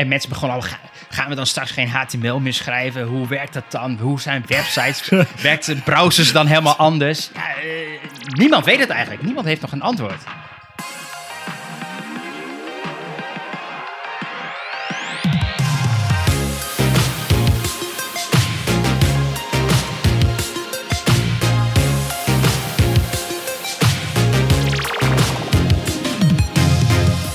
En mensen begonnen al, "Ga- gaan we dan straks geen HTML meer schrijven? Hoe werkt dat dan? Hoe zijn websites? Werkt browsers dan helemaal anders? Ja, eh, niemand weet het eigenlijk. Niemand heeft nog een antwoord.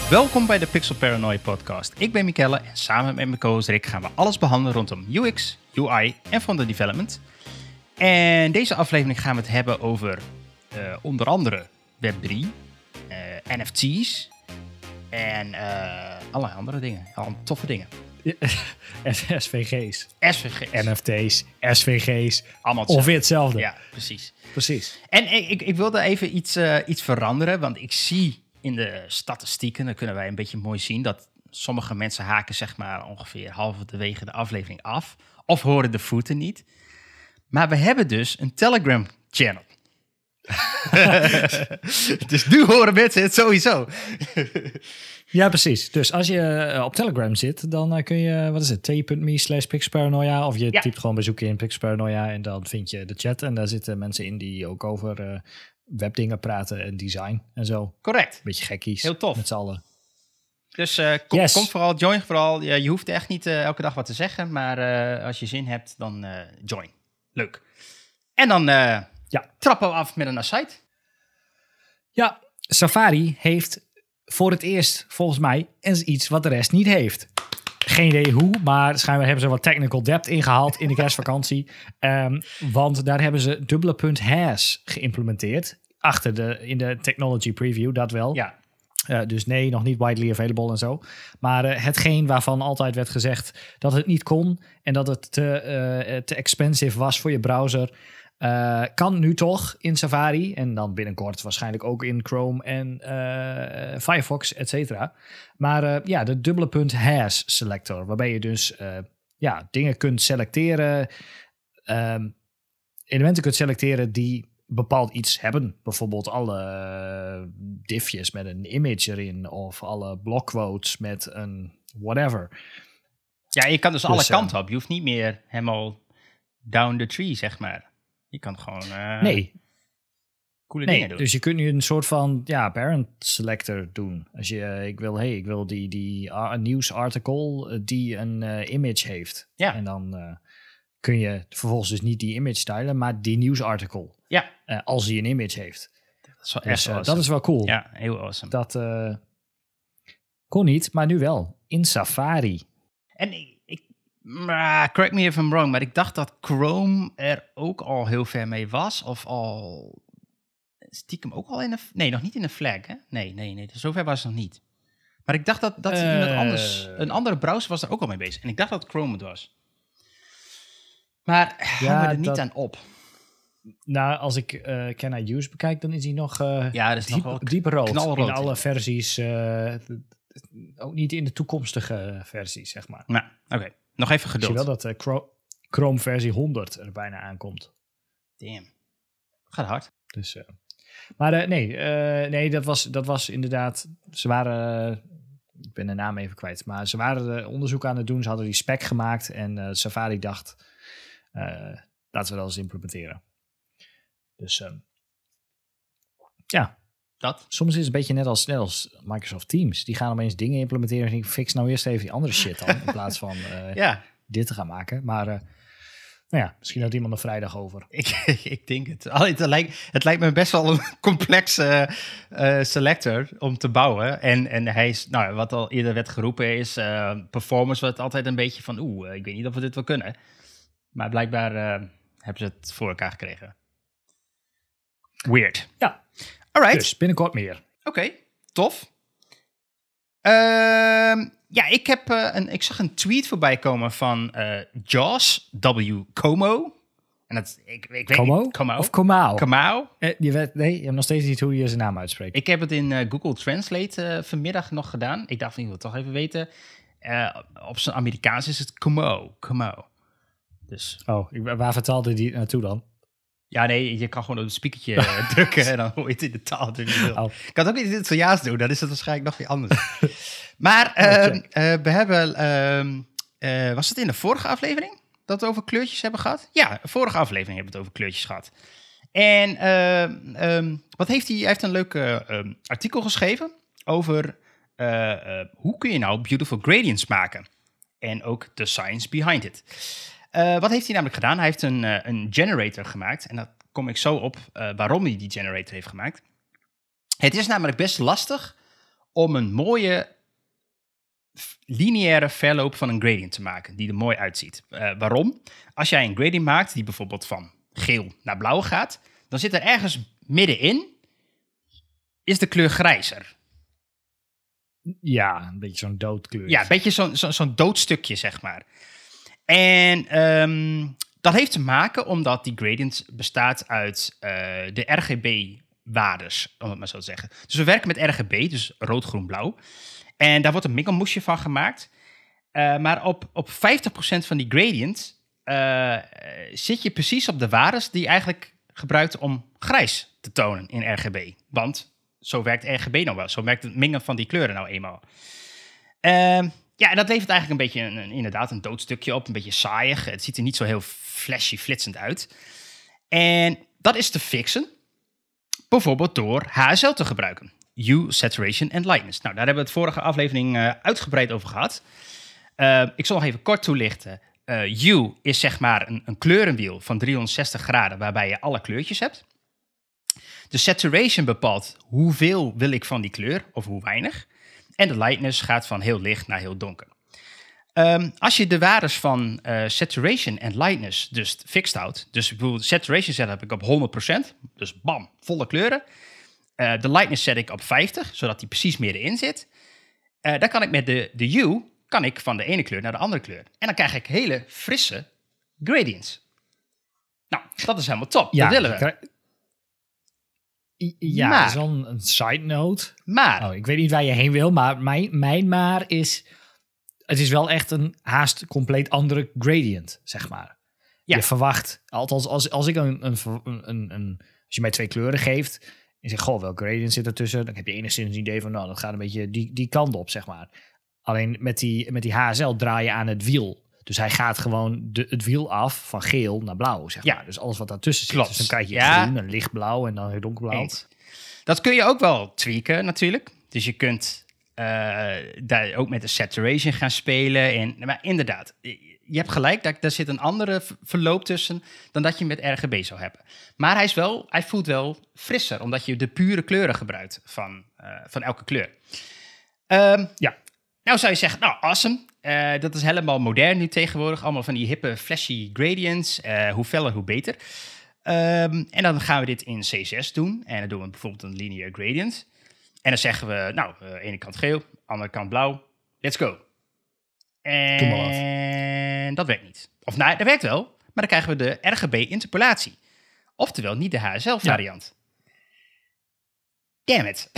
Welkom bij de Pixel Paranoia podcast. Ik ben Mikelle en samen met mijn co-host Rick gaan we alles behandelen rondom UX, UI en frontend development. En deze aflevering gaan we het hebben over eh, onder andere Web3, eh, NFT's en eh, allerlei andere dingen. Allemaal toffe dingen. SVG's, SVG's. NFT's, SVG's. allemaal hetzelfde. Ongeveer hetzelfde. Ja, precies. Precies. En ik, ik, wilde even iets, iets veranderen, want ik zie in de statistieken, dan kunnen wij een beetje mooi zien, dat sommige mensen haken zeg maar ongeveer halverwege de aflevering af, of horen de voeten niet. Maar we hebben dus een Telegram channel. dus nu horen mensen het sowieso. Ja, precies. Dus als je eh, op Telegram zit, dan eh, kun je, wat is het, t.me slash pixparanoia. Of je Ja. typt gewoon bezoek in pixparanoia en dan vind je de chat. En daar zitten mensen in die ook over eh, webdingen praten en design en zo. Correct. Beetje gekkies. Heel tof. Met z'n allen. Dus eh, kom, Yes. kom vooral, join vooral. Je, je hoeft echt niet eh, elke dag wat te zeggen, maar eh, als je zin hebt, dan join. Leuk. En dan Ja. trappen we af met een site. Ja, Safari heeft voor het eerst, volgens mij, eens iets wat de rest niet heeft. Geen idee hoe, maar schijnbaar hebben ze wat technical debt ingehaald in de kerstvakantie. Ehm, want daar hebben ze dubbele punt hash geïmplementeerd. Achter de, in de technology preview, dat wel. Ja, Eh, dus nee, nog niet widely available en zo. Maar eh, hetgeen waarvan altijd werd gezegd dat het niet kon en dat het te, eh, te expensive was voor je browser, eh, kan nu toch in Safari en dan binnenkort waarschijnlijk ook in Chrome en eh, Firefox, et cetera. Maar eh, ja, de dubbele punt hash selector, waarbij je dus ja, dingen kunt selecteren, ehm, elementen kunt selecteren die bepaald iets hebben. Bijvoorbeeld alle diffjes met een image erin of alle blockquotes met een whatever. ja je kan dus, Dus, alle eh, kanten op. Je hoeft niet meer helemaal down the tree, zeg maar. Je kan gewoon eh, nee, coole nee dingen doen. dus je kunt nu een soort van ja, parent selector doen. Als je, eh, ik wil, hey, ik wil die, die a- een nieuwsartikel eh, die een image heeft. Ja. En dan kun je vervolgens dus niet die image stylen, maar die nieuwsartikel. ja, als die een image heeft. dat is wel Dus, awesome. dat is wel cool. Ja, heel awesome. Dat kon niet, maar nu wel. In Safari. En maar, correct me if I'm wrong, maar ik dacht dat Chrome er ook al heel ver mee was. Of al stiekem ook al in een... Nee, nog niet in een flag, hè? Nee, nee, nee. Zover was het nog niet. Maar ik dacht dat, dat iemand Eh. anders... Een andere browser was er ook al mee bezig. En ik dacht dat Chrome het was. Maar Ja, we er niet dat- aan op. Nou, als ik eh Can I Use bekijk, dan is hij nog eh Ja, dat is nog wel... diep rood. knalrood, in alle versies. eh, ook niet in de toekomstige versies, zeg maar. Nou, oké. Nog even Ik zie geduld. wel dat eh, Chro- Chrome versie 100 er bijna aankomt. Damn. Gaat hard. Dus, eh, maar eh, nee, eh, nee dat, was, dat was inderdaad... Ze waren... ik ben de naam even kwijt. Maar ze waren onderzoek aan het doen. Ze hadden die spec gemaakt. En eh, Safari dacht... eh, laten we dat eens implementeren. Dus ehm, ja, Dat. soms is het een beetje net als, net als Microsoft Teams. Die gaan opeens dingen implementeren. En ik fix nou eerst even die andere shit dan. in plaats van eh, Ja, dit te gaan maken. Maar eh, nou ja, misschien had iemand er vrijdag over. Ik, ik denk het. Allee, Het lijkt, het lijkt me best wel een complexe eh, selector om te bouwen. En, en hij is, nou, wat al eerder werd geroepen, is performance wordt altijd een beetje van, oeh, ik weet niet of we dit wel kunnen. Maar blijkbaar hebben ze het voor elkaar gekregen. Weird. Ja, Alright. dus binnenkort meer. Oké, tof. Ehm, ja, ik, heb, eh, een, ik zag een tweet voorbij komen van eh Joss W. Como. En dat, ik, ik weet Como? niet, Como? Of Komao? Kamau. Eh, je weet, nee, je hebt nog steeds niet hoe je zijn naam uitspreekt. Ik heb het in Google Translate vanmiddag nog gedaan. Ik dacht, ik wil toch even weten. Op zijn Amerikaans is het Como. Como. Dus oh, waar vertaalde die naartoe dan? Ja, nee, je kan gewoon op het speakertje eh, drukken en dan hoor je het in de taal. Oh. Ik kan het ook niet in het Italiaans doen, dan is het waarschijnlijk nog weer anders. maar ehm, eh, we hebben, ehm, eh, was het in de vorige aflevering dat we het over kleurtjes hebben gehad? Ja, de vorige aflevering hebben we het over kleurtjes gehad. En ehm, wat heeft hij? Hij heeft een leuk artikel geschreven over hoe kun je nou beautiful gradients maken. En ook de science behind it. Eh, wat heeft hij namelijk gedaan? Hij heeft een, eh, een generator gemaakt. En daar kom ik zo op eh, waarom hij die generator heeft gemaakt. Het is namelijk best lastig om een mooie lineaire verloop van een gradient te maken, die er mooi uitziet. Waarom? Als jij een gradient maakt die bijvoorbeeld van geel naar blauw gaat, dan zit er ergens middenin, is de kleur grijzer. Ja, een beetje zo'n doodkleur. Ja, een beetje zo'n zo, zo'n dood stukje, zeg maar. En ehm, dat heeft te maken omdat die gradient bestaat uit eh, de RGB-waardes, om het maar zo te zeggen. Dus we werken met RGB, dus rood, groen, blauw. En daar wordt een mengelmoesje van gemaakt. Eh, maar op, op 50% van die gradient eh, zit je precies op de waardes die je eigenlijk gebruikt om grijs te tonen in RGB. Want zo werkt RGB nou wel. Zo werkt het mengen van die kleuren nou eenmaal. Ehm, ja, en dat levert eigenlijk een beetje een, inderdaad een doodstukje op. Een beetje saaiig. Het ziet er niet zo heel flashy, flitsend uit. En dat is te fixen. Bijvoorbeeld door HSL te gebruiken. Hue, Saturation en Lightness. Nou, daar hebben we het vorige aflevering eh, uitgebreid over gehad. Eh, ik zal nog even kort toelichten. Eh Hue is zeg maar een, een kleurenwiel van 360 graden waarbij je alle kleurtjes hebt. De saturation bepaalt hoeveel wil ik van die kleur of hoe weinig. En de lightness gaat van heel licht naar heel donker. Ehm, als je de waardes van eh, saturation en lightness dus fixed houdt, dus bijvoorbeeld saturation zet heb ik op 100%, dus bam, volle kleuren. Eh, de lightness zet ik op 50, zodat die precies middenin zit. Eh, dan kan ik met de, de hue kan ik van de ene kleur naar de andere kleur. En dan krijg ik hele frisse gradients. Nou, dat is helemaal top. dat willen we. Ja, Maar- dat is wel een, side note. Maar, Oh, ik weet niet waar je heen wil, maar mijn, mijn maar is... Het is wel echt een haast compleet andere gradient, zeg maar. Ja. Je verwacht, althans als, als ik een, een, een, een, Als je mij twee kleuren geeft en zegt, goh, welk gradient zit ertussen? Dan heb je enigszins een idee van, nou, dat gaat een beetje die, die kant op, zeg maar. Alleen met die, met die HSL draai je aan het wiel. Dus hij gaat gewoon de, het wiel af van geel naar blauw, zeg Ja. maar. Dus alles wat daartussen zit. Klopt. Dus dan krijg je Ja. groen en lichtblauw en dan weer donkerblauw. Eens. Dat kun je ook wel tweaken natuurlijk. Dus je kunt eh, daar ook met de saturation gaan spelen. En, maar inderdaad, je hebt gelijk, daar, daar zit een andere verloop tussen dan dat je met RGB zou hebben. Maar hij, is wel, hij voelt wel frisser, omdat je de pure kleuren gebruikt van, eh, van elke kleur. Ehm, Ja. Nou zou je zeggen, nou awesome. Eh, dat is helemaal modern nu tegenwoordig. Allemaal van die hippe flashy gradients. Eh, hoe feller, hoe beter. Ehm, en dan gaan we dit in C6 doen. En dan doen we bijvoorbeeld een linear gradient. En dan zeggen we, nou, eh ene kant geel, andere kant blauw. Let's go. En dat werkt niet. Of nou, dat werkt wel, maar dan krijgen we de RGB-interpolatie. Oftewel niet de HSL-variant. Damn it.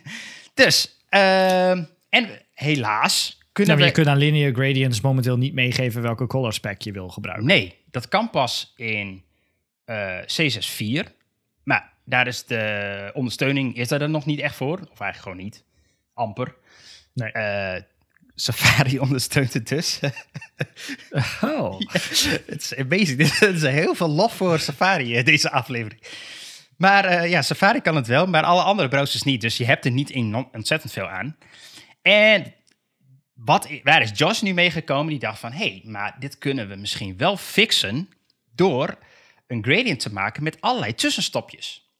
dus, ehm, en helaas Kunnen maar je we... kunt aan linear gradients momenteel niet meegeven welke color spec je wil gebruiken. Nee, dat kan pas in eh C64. Maar daar is de ondersteuning is daar dan nog niet echt voor. Of eigenlijk gewoon niet. Amper. Nee. Eh, Safari ondersteunt het dus. Oh. Het is amazing. Er is heel veel lof voor Safari, eh, deze aflevering. Maar ja, Safari kan het wel, maar alle andere browsers niet. Dus je hebt er niet ontzettend veel aan. En wat, waar is Josh nu meegekomen? Die dacht van, hé, hey, maar dit kunnen we misschien wel fixen door een gradient te maken met allerlei tussenstopjes.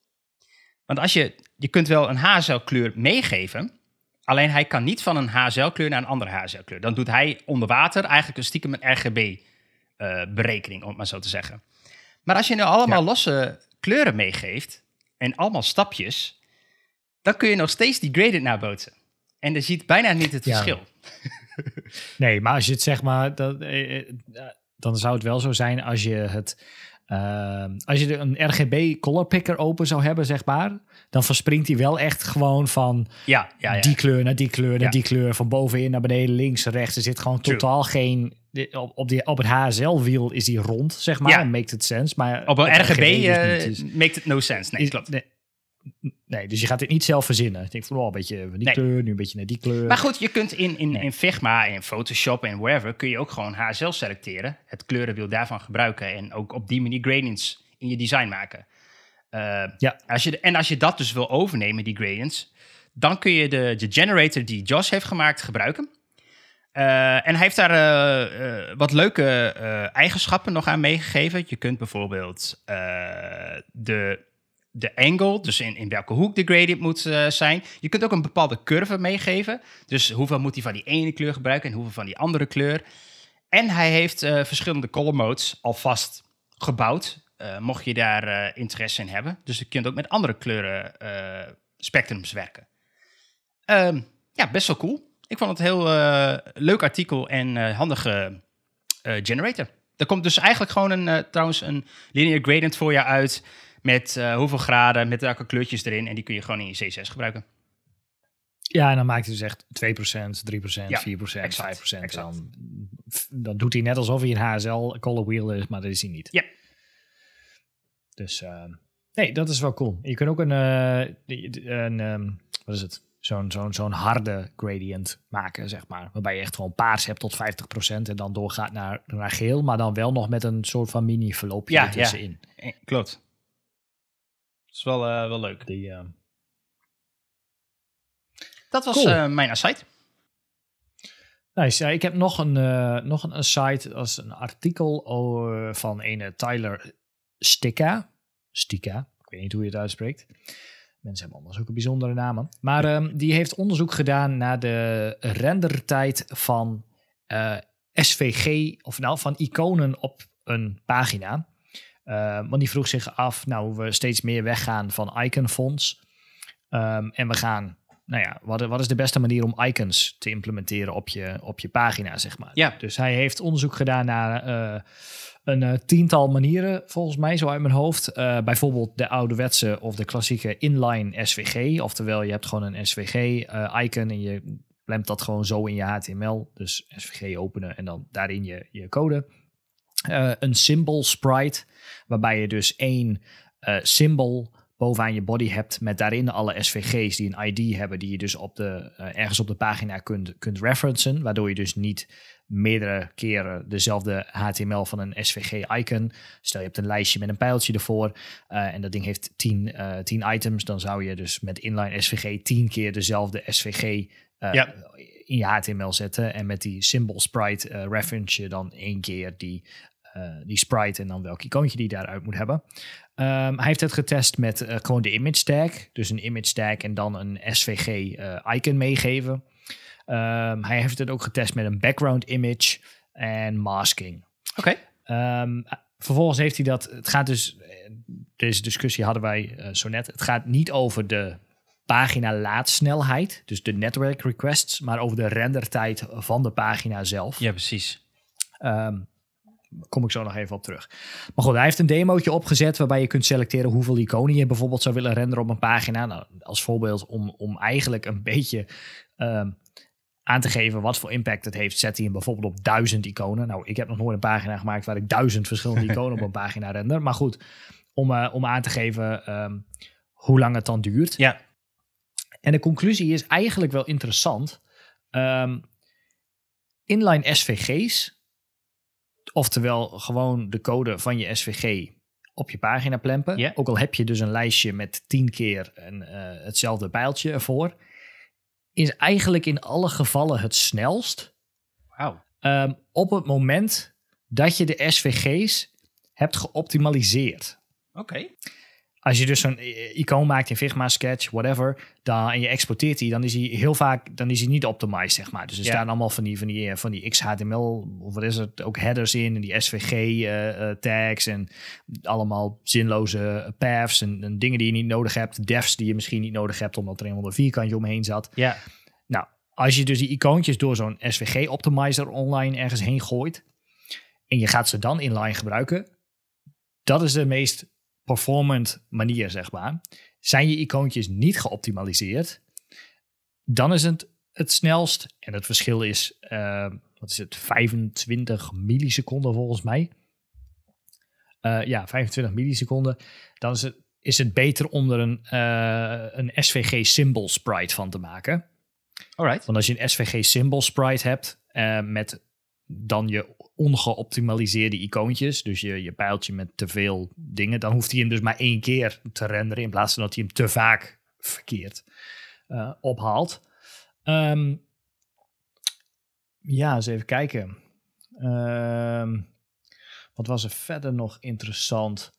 Want als je, je kunt wel een HSL-kleur meegeven, alleen hij kan niet van een HSL-kleur naar een andere HSL-kleur. Dan doet hij onder water eigenlijk een stiekem een RGB-berekening, om het maar zo te zeggen. Maar als je nu allemaal losse kleuren meegeeft en allemaal stapjes, dan kun je nog steeds die gradient nabootsen. En je ziet bijna niet het Ja. verschil. Nee, maar als je het zeg maar, dat, eh, eh, dan zou het wel zo zijn als je het Ehm, als je een RGB color picker open zou hebben, zeg maar, dan verspringt hij wel echt gewoon van Ja, ja, ja. die kleur naar die kleur naar die kleur, van bovenin naar beneden, links, rechts. Er zit gewoon True. totaal geen. Op, op, die, op het HSL-wiel is die rond, zeg maar. Makes it sense. Maar Op een het RGB eh, dus- maakt it no sense. Nee, is- klopt. Nee, nee, dus je gaat het niet zelf verzinnen. Ik denk van, oh, een beetje die Nee. kleur, nu een beetje naar die kleur. Maar goed, je kunt in, in, Nee. in Figma, in Photoshop en wherever... kun je ook gewoon HSL selecteren. Het kleurenwiel daarvan gebruiken. En ook op die manier gradients in je design maken. Eh, Ja. als je, en als je dat dus wil overnemen, die gradients... dan kun je de, de generator die Josh heeft gemaakt gebruiken. Eh, en hij heeft daar eh, wat leuke eigenschappen nog aan meegegeven. Je kunt bijvoorbeeld de, de angle, dus in, in welke hoek de gradient moet eh, zijn. Je kunt ook een bepaalde curve meegeven. Dus hoeveel moet hij van die ene kleur gebruiken en hoeveel van die andere kleur. En hij heeft eh, verschillende color modes alvast gebouwd, eh, mocht je daar interesse in hebben. Dus je kunt ook met andere kleuren spectrums werken. Ehm, ja, best wel cool. Ik vond het een heel leuk artikel en handige generator. Er komt dus eigenlijk gewoon een, trouwens een linear gradient voor je uit met eh, hoeveel graden, met welke kleurtjes erin. En die kun je gewoon in je C6 gebruiken. Ja, en dan maakt hij dus echt 2%, 3%, Ja, 4%, exact, 5%. exact. Dan, dan doet hij net alsof hij een HSL color wheel is, maar dat is hij niet. Ja. Dus eh, nee, dat is wel cool. Je kunt ook een, eh, een ehm, wat is het? Zo'n zo'n zo'n harde gradient maken, zeg maar. Waarbij je echt gewoon paars hebt tot 50% en dan doorgaat naar, naar geel, maar dan wel nog met een soort van mini-verloopje Ja, ertussenin. Eh, klopt. Dat is wel, eh, wel leuk. Die, eh, Dat was Cool. eh, mijn aside. Nice. Ja, ik heb nog een, eh, nog een site als een artikel over, van een Tyler Stika. Stika, ik weet niet hoe je het uitspreekt. Mensen hebben allemaal zulke bijzondere namen. Maar ehm, die heeft onderzoek gedaan naar de rendertijd van eh, SVG, of nou van iconen op een pagina. Eh, want die vroeg zich af, nou we steeds meer weggaan van icon fonts. Ehm, en we gaan nou ja, wat, wat is de beste manier om icons te implementeren op je, op je pagina, zeg maar. Ja. Dus hij heeft onderzoek gedaan naar eh, een eh, tiental manieren, volgens mij, zo uit mijn hoofd. Eh, bijvoorbeeld de ouderwetse of de klassieke inline SVG. Oftewel, je hebt gewoon een SVG-icon en je plemt dat gewoon zo in je HTML. Dus SVG openen en dan daarin je, je code. Eh, een symbol sprite, waarbij je dus één eh symbol bovenaan je body hebt met daarin alle SVG's die een ID hebben, die je dus op de, eh, ergens op de pagina kunt, kunt referencen, waardoor je dus niet meerdere keren dezelfde HTML van een SVG-icon. Stel je hebt een lijstje met een pijltje ervoor en dat ding heeft 10 eh 10 items, dan zou je dus met inline SVG 10 keer dezelfde SVG Ja. In je HTML zetten. En met die symbol sprite eh, reference je dan één keer die, eh, die sprite en dan welk icoontje die daaruit moet hebben. Ehm, hij heeft het getest met eh, gewoon de image tag. Dus een image tag en dan een SVG icon meegeven. Ehm, hij heeft het ook getest met een background image en masking. Oké. Ehm, vervolgens heeft hij dat. Het gaat dus. Deze discussie hadden wij zo net. Het gaat niet over de pagina laadsnelheid, dus de network requests, maar over de rendertijd van de pagina zelf. Ja, precies. Ehm, kom ik zo nog even op terug. Maar goed, hij heeft een demootje opgezet waarbij je kunt selecteren hoeveel iconen je bijvoorbeeld zou willen renderen op een pagina. Nou, als voorbeeld om, om eigenlijk een beetje ehm, aan te geven wat voor impact het heeft, zet hij hem bijvoorbeeld op duizend iconen. Nou, ik heb nog nooit een pagina gemaakt waar ik duizend verschillende iconen op een pagina render. Maar goed, om, eh, om aan te geven ehm, hoe lang het dan duurt. Ja. En de conclusie is eigenlijk wel interessant. Ehm, inline SVG's, oftewel gewoon de code van je SVG op je pagina plempen. Ook al heb je dus een lijstje met tien keer een, eh, hetzelfde pijltje ervoor, is eigenlijk in alle gevallen het snelst ehm, op het moment dat je de SVG's hebt geoptimaliseerd. Oké. Als je dus zo'n eh, icoon maakt in Figma, Sketch, whatever, dan, en je exporteert die, dan is hij heel vaak dan is hij niet optimized, zeg maar. Dus er Ja. staan allemaal van die, van die, eh, van die XHTML, of wat is het, ook headers in, en die SVG-tags en allemaal zinloze paths en, en dingen die je niet nodig hebt, defs die je misschien niet nodig hebt, omdat er een vierkantje omheen zat. Ja. Nou, als je dus die icoontjes door zo'n SVG-optimizer online ergens heen gooit en je gaat ze dan inline gebruiken, dat is de meest performant manier, zeg maar. Zijn je icoontjes niet geoptimaliseerd, dan is het het snelst. En het verschil is, uh, wat is het, 25 milliseconden volgens mij. Uh, ja, 25 milliseconden. Dan is het, is het beter om er een, uh, een SVG symbol sprite van te maken. Alright. Want als je een SVG symbol sprite hebt met dan je ongeoptimaliseerde icoontjes, dus je, je pijltje met te veel dingen, dan hoeft hij hem dus maar één keer te renderen in plaats van dat hij hem te vaak verkeerd uh, ophaalt. Um, ja, eens even kijken. Um, wat was er verder nog interessant?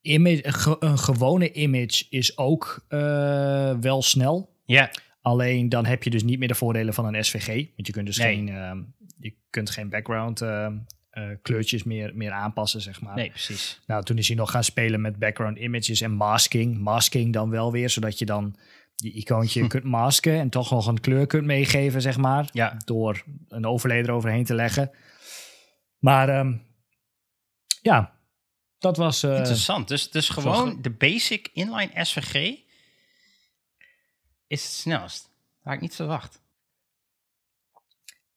Image, een gewone image is ook uh, wel snel. Ja. Alleen dan heb je dus niet meer de voordelen van een SVG. Want je kunt dus nee. geen, uh, je kunt geen background uh, uh, kleurtjes meer, meer aanpassen, zeg maar. Nee, precies. Nou, toen is hij nog gaan spelen met background images en masking. Masking dan wel weer, zodat je dan je icoontje hm. kunt masken en toch nog een kleur kunt meegeven, zeg maar. Ja. Door een overlay eroverheen te leggen. Maar um, ja, dat was... Uh, Interessant. Dus, dus gewoon de basic inline SVG is het snelst. Waar ik niet verwacht.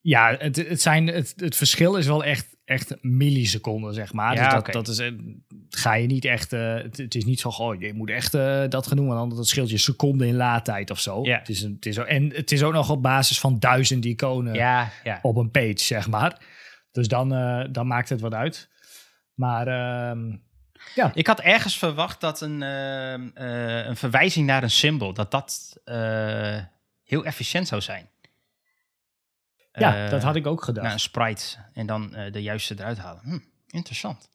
Ja, het, het, zijn, het, het verschil is wel echt, echt milliseconden, zeg maar. Ja, dus dat, okay. dat is, ga je niet echt... Uh, het, het, is niet zo, oh, je moet echt uh, dat gaan doen, want dat scheelt je seconden in laadtijd of zo. Ja. Het is, het is, en het is ook nog op basis van duizend iconen ja, ja. op een page, zeg maar. Dus dan, uh, dan maakt het wat uit. Maar uh, ja. Ik had ergens verwacht dat een, uh, een verwijzing naar een symbool, dat dat uh, heel efficiënt zou zijn. Ja, dat had ik ook gedacht. Naar een sprite en dan de juiste eruit halen. Hm, interessant.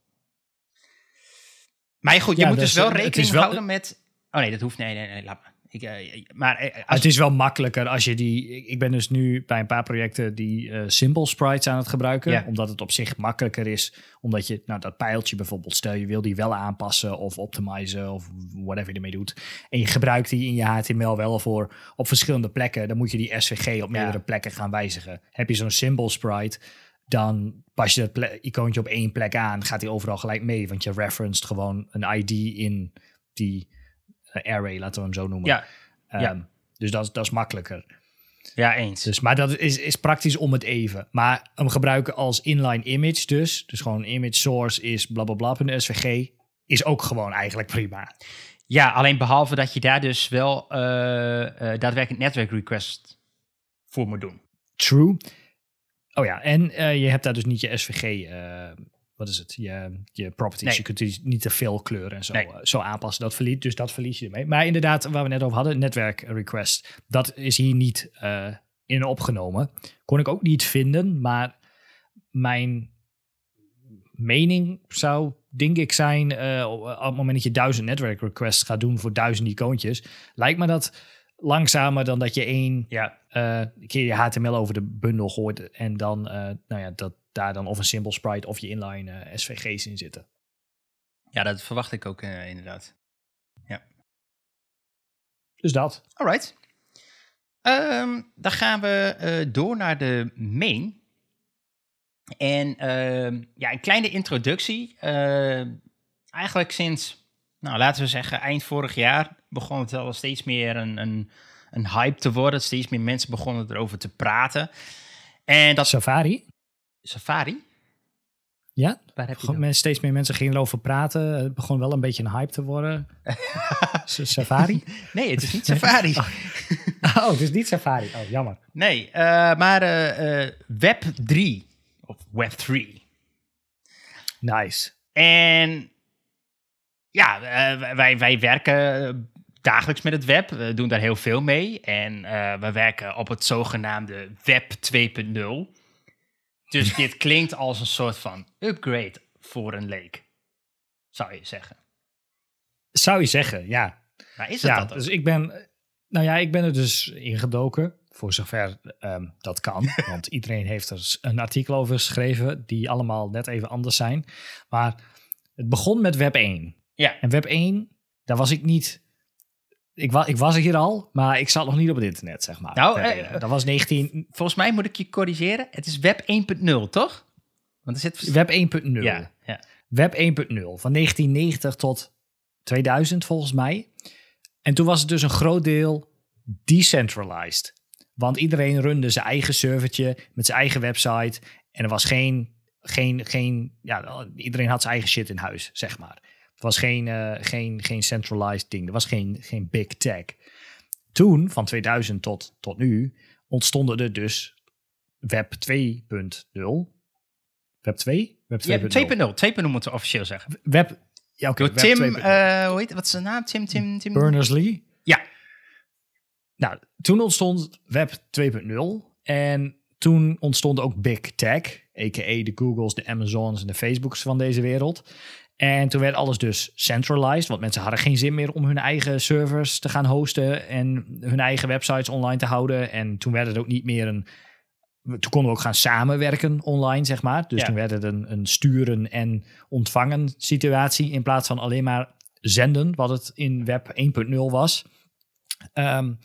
Maar goed, je ja, moet dus, dus wel rekening wel, houden met... Oh nee, dat hoeft... Nee, nee, nee, laat maar. Ik, uh, maar, uh, het is wel makkelijker als je die. Ik ben dus nu bij een paar projecten die uh, symbol sprites aan het gebruiken. Ja. Omdat het op zich makkelijker is. Omdat je, nou, dat pijltje bijvoorbeeld, stel je wil die wel aanpassen of optimizen of whatever je ermee doet. En je gebruikt die in je HTML wel voor op verschillende plekken. Dan moet je die SVG op meerdere Ja. plekken gaan wijzigen. Heb je zo'n symbol sprite, dan pas je dat icoontje op één plek aan. Gaat hij overal gelijk mee. Want je referenced gewoon een ID in die eh, array, laten we hem zo noemen. Ja, Um, ja. Dus dat, is- dat is makkelijker. ja, eens. Dus, maar dat is, is praktisch om het even. Maar hem gebruiken als inline image dus. Dus gewoon image source is blablabla.svg. Is ook gewoon eigenlijk prima. Ja, alleen behalve dat je daar dus wel eh, eh, daadwerkelijk netwerk request voor moet doen. True. Oh ja, en je hebt daar dus niet je SVG... wat is het? Je, je properties. Nee. Je kunt die niet te veel kleuren en zo, Nee. eh, zo aanpassen. Dat verlies, dus dat verlies je ermee. Maar inderdaad, waar we net over hadden, netwerk request. Dat is hier niet eh, in opgenomen. Kon ik ook niet vinden, maar mijn mening zou, denk ik, zijn... eh, op het moment dat je duizend netwerk requests gaat doen voor duizend icoontjes... lijkt me dat langzamer dan dat je één Ja, keer je HTML over de bundel gooit en dan, nou ja, dat daar dan of een symbol sprite of je inline eh, SVG's in zitten. ja dat verwacht ik ook eh, inderdaad. Dus dat. Alright. Ehm, dan gaan we eh, door naar de main. En ehm, ja, een kleine introductie. Eh, eigenlijk sinds, nou laten we zeggen, eind vorig jaar begon het wel steeds meer een, een, een hype te worden. Steeds meer mensen begonnen erover te praten. En dat Safari? Safari, Ja, waar heb je men- steeds meer mensen gingen erover praten. Het begon wel een beetje een hype te worden. Safari? Nee, het is niet Safari. oh, het is niet Safari. Oh, jammer. Nee, eh, maar eh, eh, Web 3 of Web 3. Nice. En ja, wij, wij werken dagelijks met het web. We doen daar heel veel mee. En we werken op het zogenaamde Web 2.0. Dus dit klinkt als een soort van upgrade voor een lake. Zou je zeggen. Zou je zeggen, ja. Maar is het ja dat ook? dus ik ben, nou ja, ik ben er dus ingedoken. Voor zover ehm, dat kan. Want iedereen heeft er een artikel over geschreven. Die allemaal net even anders zijn. Maar het begon met Web 1. Ja. En Web 1, daar was ik niet. Ik, wa ik was er hier al, maar ik zat nog niet op het internet, zeg maar. Nou, eh, 1. dat was 19. Volgens mij moet ik je corrigeren. Het is Web 1.0, toch? Want er zit... Web 1.0. Ja, ja. Web 1.0 van 1990 tot 2000 volgens mij. En toen was het dus een groot deel decentralized. Want iedereen runde zijn eigen servertje met zijn eigen website. En er was geen, geen, geen ja, iedereen had zijn eigen shit in huis, zeg maar. Het was geen, uh, geen, geen centralized ding. Er was geen, geen big tech. Toen, van 2000 tot, tot nu, ontstonden er dus Web 2.0. Web 2? Web 2.0. Ja, 2.0. 2.0 moeten we officieel zeggen. Web, ja, oké. Okay, Tim, uh, hoe heet, wat is zijn naam? Tim, Tim, Tim. Berners-Lee. Ja. Nou, toen ontstond Web 2.0 en toen ontstond ook Big Tech, a.k.a. de Googles, de Amazons en de Facebooks van deze wereld. En toen werd alles dus centralized, want mensen hadden geen zin meer om hun eigen servers te gaan hosten en hun eigen websites online te houden. En toen werd het ook niet meer een. Toen konden we ook gaan samenwerken online, zeg maar. Dus toen werd het een, een sturen en ontvangen situatie in plaats van alleen maar zenden, wat het in Web 1.0 was. Um,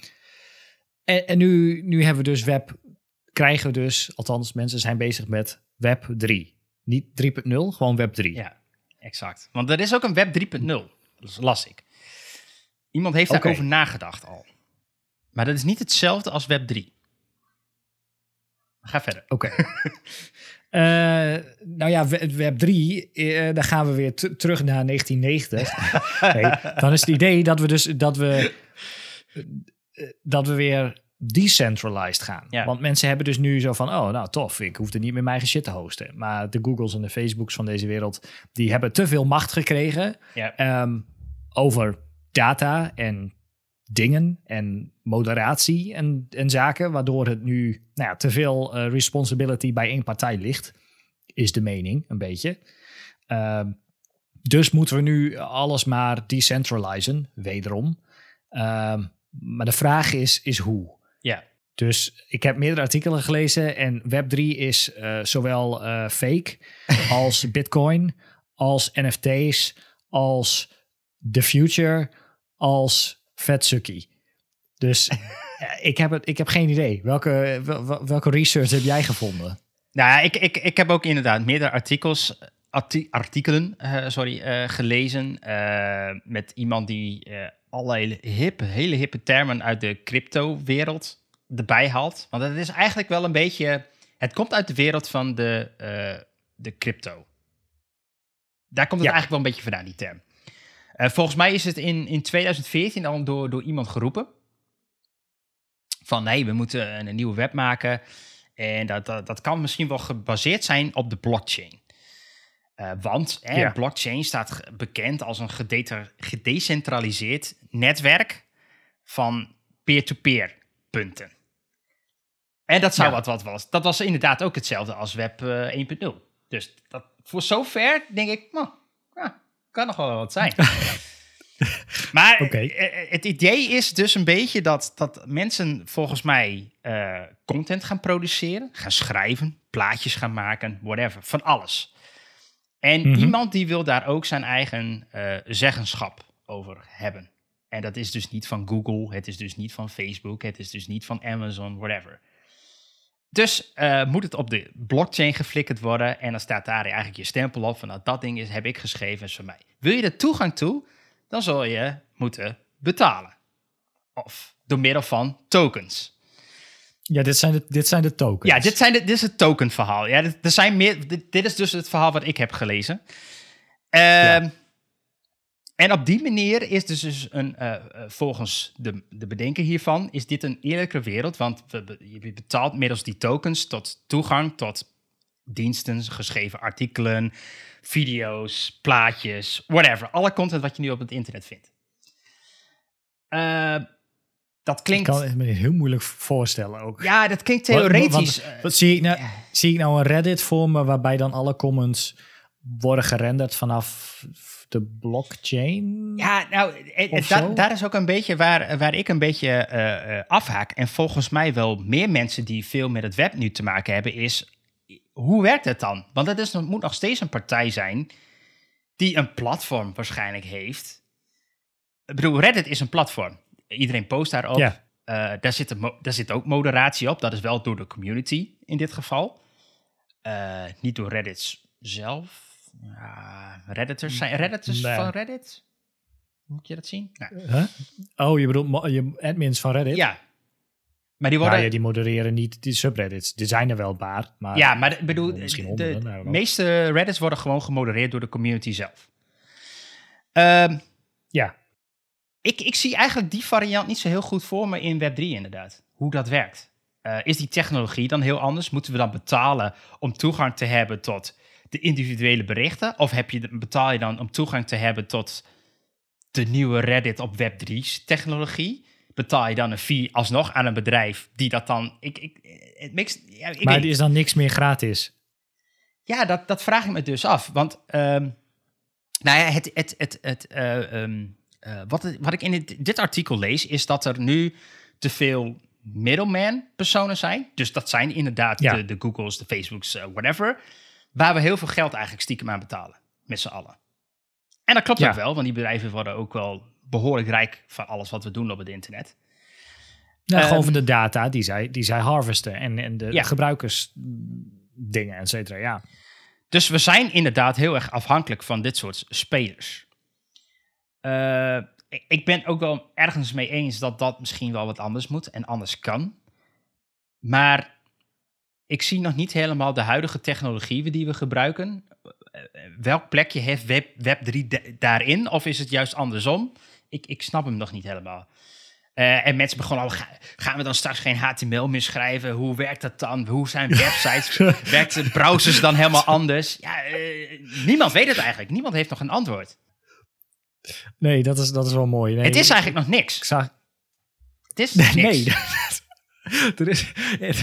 en, en nu, nu hebben we dus Web, krijgen we dus, althans mensen zijn bezig met Web 3. Niet 3.0, gewoon Web 3. Ja, exact. Want er is ook een Web 3.0. Dat las ik. Iemand heeft okay. daarover nagedacht al. Maar dat is niet hetzelfde als Web 3. Ga verder. Oké. Uh, nou ja, Web 3, uh, dan gaan we weer terug naar 1990. nee, dan is het idee dat we dus dat we dat we weer decentralized gaan. Ja. Want mensen hebben dus nu zo van, oh, nou tof, ik hoef er niet meer mijn eigen shit te hosten. Maar de Googles en de Facebooks van deze wereld, die hebben te veel macht gekregen ja. um, over data en dingen en moderatie en, en zaken, waardoor het nu nou ja, te veel uh, responsibility bij één partij ligt, is de mening een beetje. Uh, dus moeten we nu alles maar decentralizen, wederom. Uh, maar de vraag is, is hoe? Dus ik heb meerdere artikelen gelezen en Web3 is uh, zowel uh, fake als Bitcoin, als NFT's, als the future, als Vetsuki. Dus ik, heb het, ik heb geen idee. Welke, wel, welke research heb jij gevonden? Nou, ik, ik, ik heb ook inderdaad meerdere artikels, artikelen uh, sorry, gelezen met iemand die allerlei hele hippe termen uit de crypto-wereld erbij haalt. Want het is eigenlijk wel een beetje. Het komt uit de wereld van de, uh, de crypto. Daar komt het eigenlijk wel een beetje vandaan, die term. Uh, volgens mij is het in, in 2014 al door, door iemand geroepen. Van nee, we moeten een, een nieuwe web maken. En dat, dat, dat kan misschien wel gebaseerd zijn op de blockchain. Uh, want ja. blockchain staat bekend als een gedecentraliseerd netwerk van peer-to-peer punten. En dat zou wat wat was. Dat was inderdaad ook hetzelfde als Web uh, eh, 1.0. Dus dat, voor zover denk ik, nou, ja, kan nog wel wat zijn. maar okay. Eh, het idee is dus een beetje dat, dat mensen volgens mij uh, content gaan produceren, gaan schrijven, plaatjes gaan maken, whatever, van alles. En mm -hmm. iemand die wil daar ook zijn eigen uh, zeggenschap over hebben. En dat is dus niet van Google, het is dus niet van Facebook, het is dus niet van Amazon, whatever. Dus uh, moet het op de blockchain geflikkerd worden en dan staat daar eigenlijk je stempel op van nou, dat ding is, heb ik geschreven, is van mij. Wil je er toegang toe, dan zul je moeten betalen. Of door middel van tokens. Ja, dit zijn de, dit zijn de tokens. Ja, dit, zijn de, dit is het tokenverhaal. Ja, dit, er zijn meer, dit, dit, is dus het verhaal wat ik heb gelezen. Uh, ja. En op die manier is dus, dus een, uh, volgens de, de bedenker hiervan, is dit een eerlijke wereld. Want je betaalt middels die tokens tot toegang tot diensten, geschreven artikelen, video's, plaatjes, whatever. Alle content wat je nu op het internet vindt. Uh, dat klinkt... Ik kan het me heel moeilijk voorstellen ook. Ja, dat klinkt theoretisch. Wat, wat, zie, ik nou, zie ik nou een Reddit voor me waarbij dan alle comments worden gerenderd vanaf de blockchain? Ja, nou, da, daar is ook een beetje waar, waar ik een beetje uh, afhaak. En volgens mij wel meer mensen die veel met het web nu te maken hebben, is hoe werkt het dan? Want het, is, moet nog steeds een partij zijn die een platform waarschijnlijk heeft. Ik bedoel, Reddit is een platform iedereen post daarop. Ja. Uh, daar, zit daar zit ook moderatie op. Dat is wel door de community in dit geval. Uh, niet door Reddit zelf, Ja, Redditors zijn Redditors Nee. van Reddit? Moet je dat zien? Nou, Huh? Oh, je bedoelt je admins van Reddit? ja. Maar die Nou worden... ja, die modereren niet die subreddits. Er zijn er wel paar, maar... Ja, maar ik bedoel, Misschien de, honderden, de nou, meeste Reddits worden gewoon gemodereerd door de community zelf. Ehm, Ja. ik, ik zie eigenlijk die variant niet zo heel goed voor me in Web3 inderdaad. Hoe dat werkt. Eh, is die technologie dan heel anders? Moeten we dan betalen om toegang te hebben tot de individuele berichten? Of heb je, betaal je dan om toegang te hebben tot de nieuwe Reddit op Web3's technologie? Betaal je dan een fee alsnog aan een bedrijf die dat dan... Ik, ik, het makes, ja, ik maar er is dan niks meer gratis. ja, dat, dat vraag ik me dus af. Want, ehm, nou ja, het, het, het, het, eh, ehm, eh, wat, wat ik in dit, dit artikel lees, is dat er nu te veel middleman personen zijn. Dus dat zijn inderdaad Ja. de, de Googles, de Facebooks, eh, whatever. Waar we heel veel geld eigenlijk stiekem aan betalen. Met z'n allen. En dat klopt Ja. ook wel, want die bedrijven worden ook wel behoorlijk rijk van alles wat we doen op het internet. Nou, Ehm, gewoon van de data die zij, die zij harvesten en, en de Ja. gebruikersdingen, et cetera. Ja. Dus we zijn inderdaad heel erg afhankelijk van dit soort spelers. Eh, ik ben ook wel ergens mee eens dat dat misschien wel wat anders moet en anders kan. Maar ik zie nog niet helemaal de huidige technologie die we gebruiken. Eh, Welk plekje heeft Web, Web3 da- daarin? Of is het juist andersom? Ik, ik snap hem nog niet helemaal. Eh, en mensen begonnen al, ga- gaan we dan straks geen HTML meer schrijven? Hoe werkt dat dan? Hoe zijn websites? Werkt de browsers dan helemaal anders? Ja, eh, niemand weet het eigenlijk. Niemand heeft nog een antwoord. Nee, dat is, dat is wel mooi. Nee, het is eigenlijk nog Ik niks. zag, Het is niks. Nee, er is,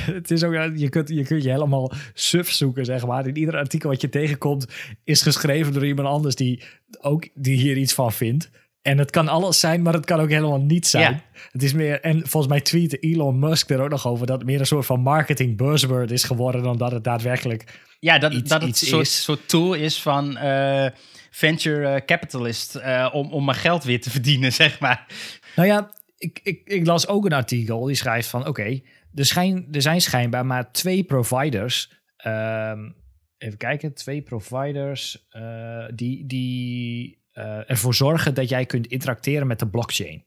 het, is ook, je, kunt, je kunt je helemaal suf zoeken, zeg maar. In ieder artikel wat je tegenkomt is geschreven door iemand anders die ook die hier iets van vindt. En het kan alles zijn, maar het kan ook helemaal niet zijn. Ja. Het is meer, en volgens mij tweette Elon Musk er ook nog over dat het meer een soort van marketing buzzword is geworden dan dat het daadwerkelijk. Ja, dat, Iets- dat het een soort, soort tool is van eh, venture eh, capitalist eh, om, om mijn geld weer te verdienen, zeg maar. Nou ja, ik, ik, ik las ook een artikel die schrijft van: oké, er, schijn, er zijn schijnbaar maar twee providers. ehm, even kijken, twee providers eh, die, die eh, ervoor zorgen dat jij kunt interacteren met de blockchain.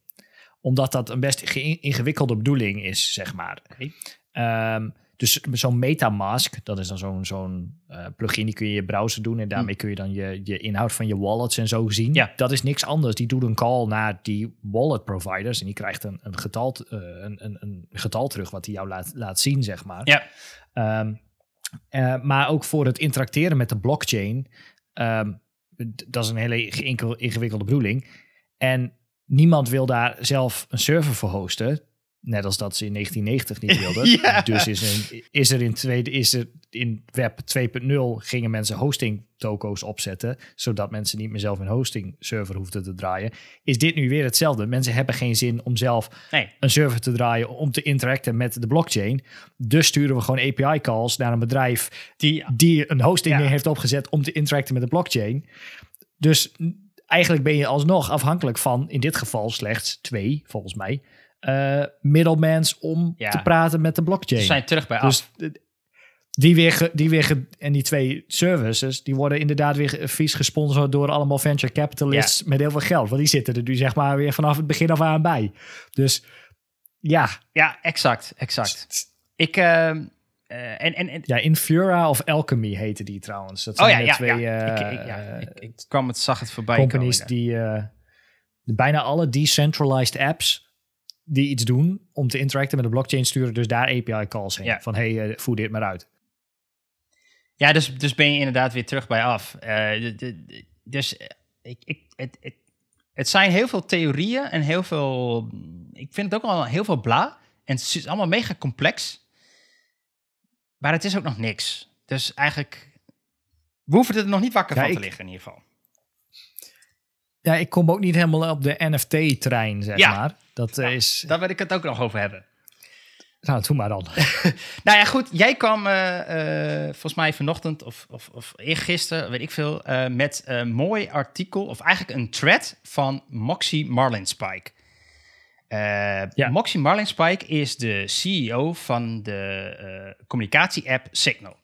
Omdat dat een best ge- ingewikkelde bedoeling is, zeg maar. Ehm, dus zo'n MetaMask, dat is dan zo'n zo'n eh, plugin, die kun je in je browser doen. En daarmee kun je dan je, je inhoud van je wallets en zo zien. Ja. Dat is niks anders. Die doet een call naar die wallet providers. En die krijgt een, een, getal, eh, een, een, een getal terug wat hij jou laat, laat zien, zeg maar. Ja, Ehm, eh, maar ook voor het interacteren met de blockchain. ehm, dat is een hele inge- ingewikkelde bedoeling. En niemand wil daar zelf een server voor hosten. Net als dat ze in 1990 niet wilden. Ja. Dus is er, is er in, tweede, is er in web 2.0 gingen mensen hosting toko's opzetten. Zodat mensen niet meer zelf een hosting server hoefden te draaien. Is dit nu weer hetzelfde? Mensen hebben geen zin om zelf nee. een server te draaien om te interacten met de blockchain. Dus sturen we gewoon API calls naar een bedrijf Die, die een hosting Ja. heeft opgezet om te interacten met de blockchain. Dus eigenlijk ben je alsnog afhankelijk van, in dit geval slechts twee, volgens mij, middlemans om Ja. te praten met de blockchain. ze zijn terug bij dus af. die weer, die weer en die twee services, die worden inderdaad weer vies gesponsord door allemaal venture capitalists met heel veel geld. Want die zitten er nu zeg maar weer vanaf het begin af aan bij. Dus ja, Ja, exact, exact. Ik, ehm, eh, en, en, en ja, Infura of Alchemy heette die trouwens. Dat oh zijn ja, de ja, twee ja. eh, ik, ik, ja, ik, ik kwam het, zag het voorbij companies komen. die bijna alle decentralized apps die iets doen om te interacten met de blockchain sturen dus daar API calls heen. Ja. Van hey, eh, voer dit maar uit. Ja, dus, dus ben je inderdaad weer terug bij af. Eh, dus eh, ik, ik, het, het, het zijn heel veel theorieën en heel veel... Ik vind het ook al heel veel bla. En het is allemaal mega complex. Maar het is ook nog niks. Dus eigenlijk... We hoeven er nog niet wakker Ja, van te liggen in ieder geval. Ja, ik kom ook niet helemaal op de NFT-trein, zeg Ja. maar. Dat eh, is... Daar wil ik het ook nog over hebben. Nou, doe maar dan. Nou ja, goed. Jij kwam eh, eh, volgens mij vanochtend of, of, of eergisteren, weet ik veel, eh, met een mooi artikel, of eigenlijk een thread van Moxie Marlinspike. Eh Ja. Moxie Marlinspike is de CEO van de communicatie-app Signal.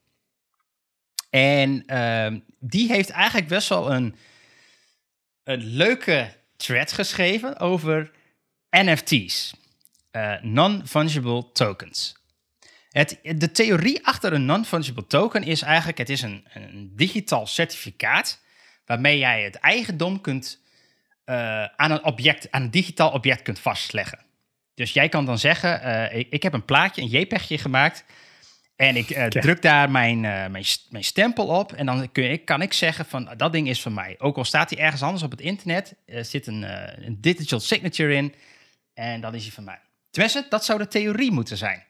En ehm, die heeft eigenlijk best wel een, een leuke thread geschreven over NFT's. eh, Non-fungible tokens. Het, de theorie achter een non-fungible token is eigenlijk... het is een, een digitaal certificaat... waarmee jij het eigendom kunt, eh, aan, een object, aan een digitaal object kunt vastleggen. Dus jij kan dan zeggen... eh, ik, ik heb een plaatje, een JPEGje gemaakt... En ik eh, druk daar mijn, eh, mijn, mijn stempel op. En dan kun ik, kan ik zeggen van dat ding is van mij. Ook al staat hij ergens anders op het internet. Er zit een, eh, een digital signature in. En dan is hij van mij. Tenminste, dat zou de theorie moeten zijn.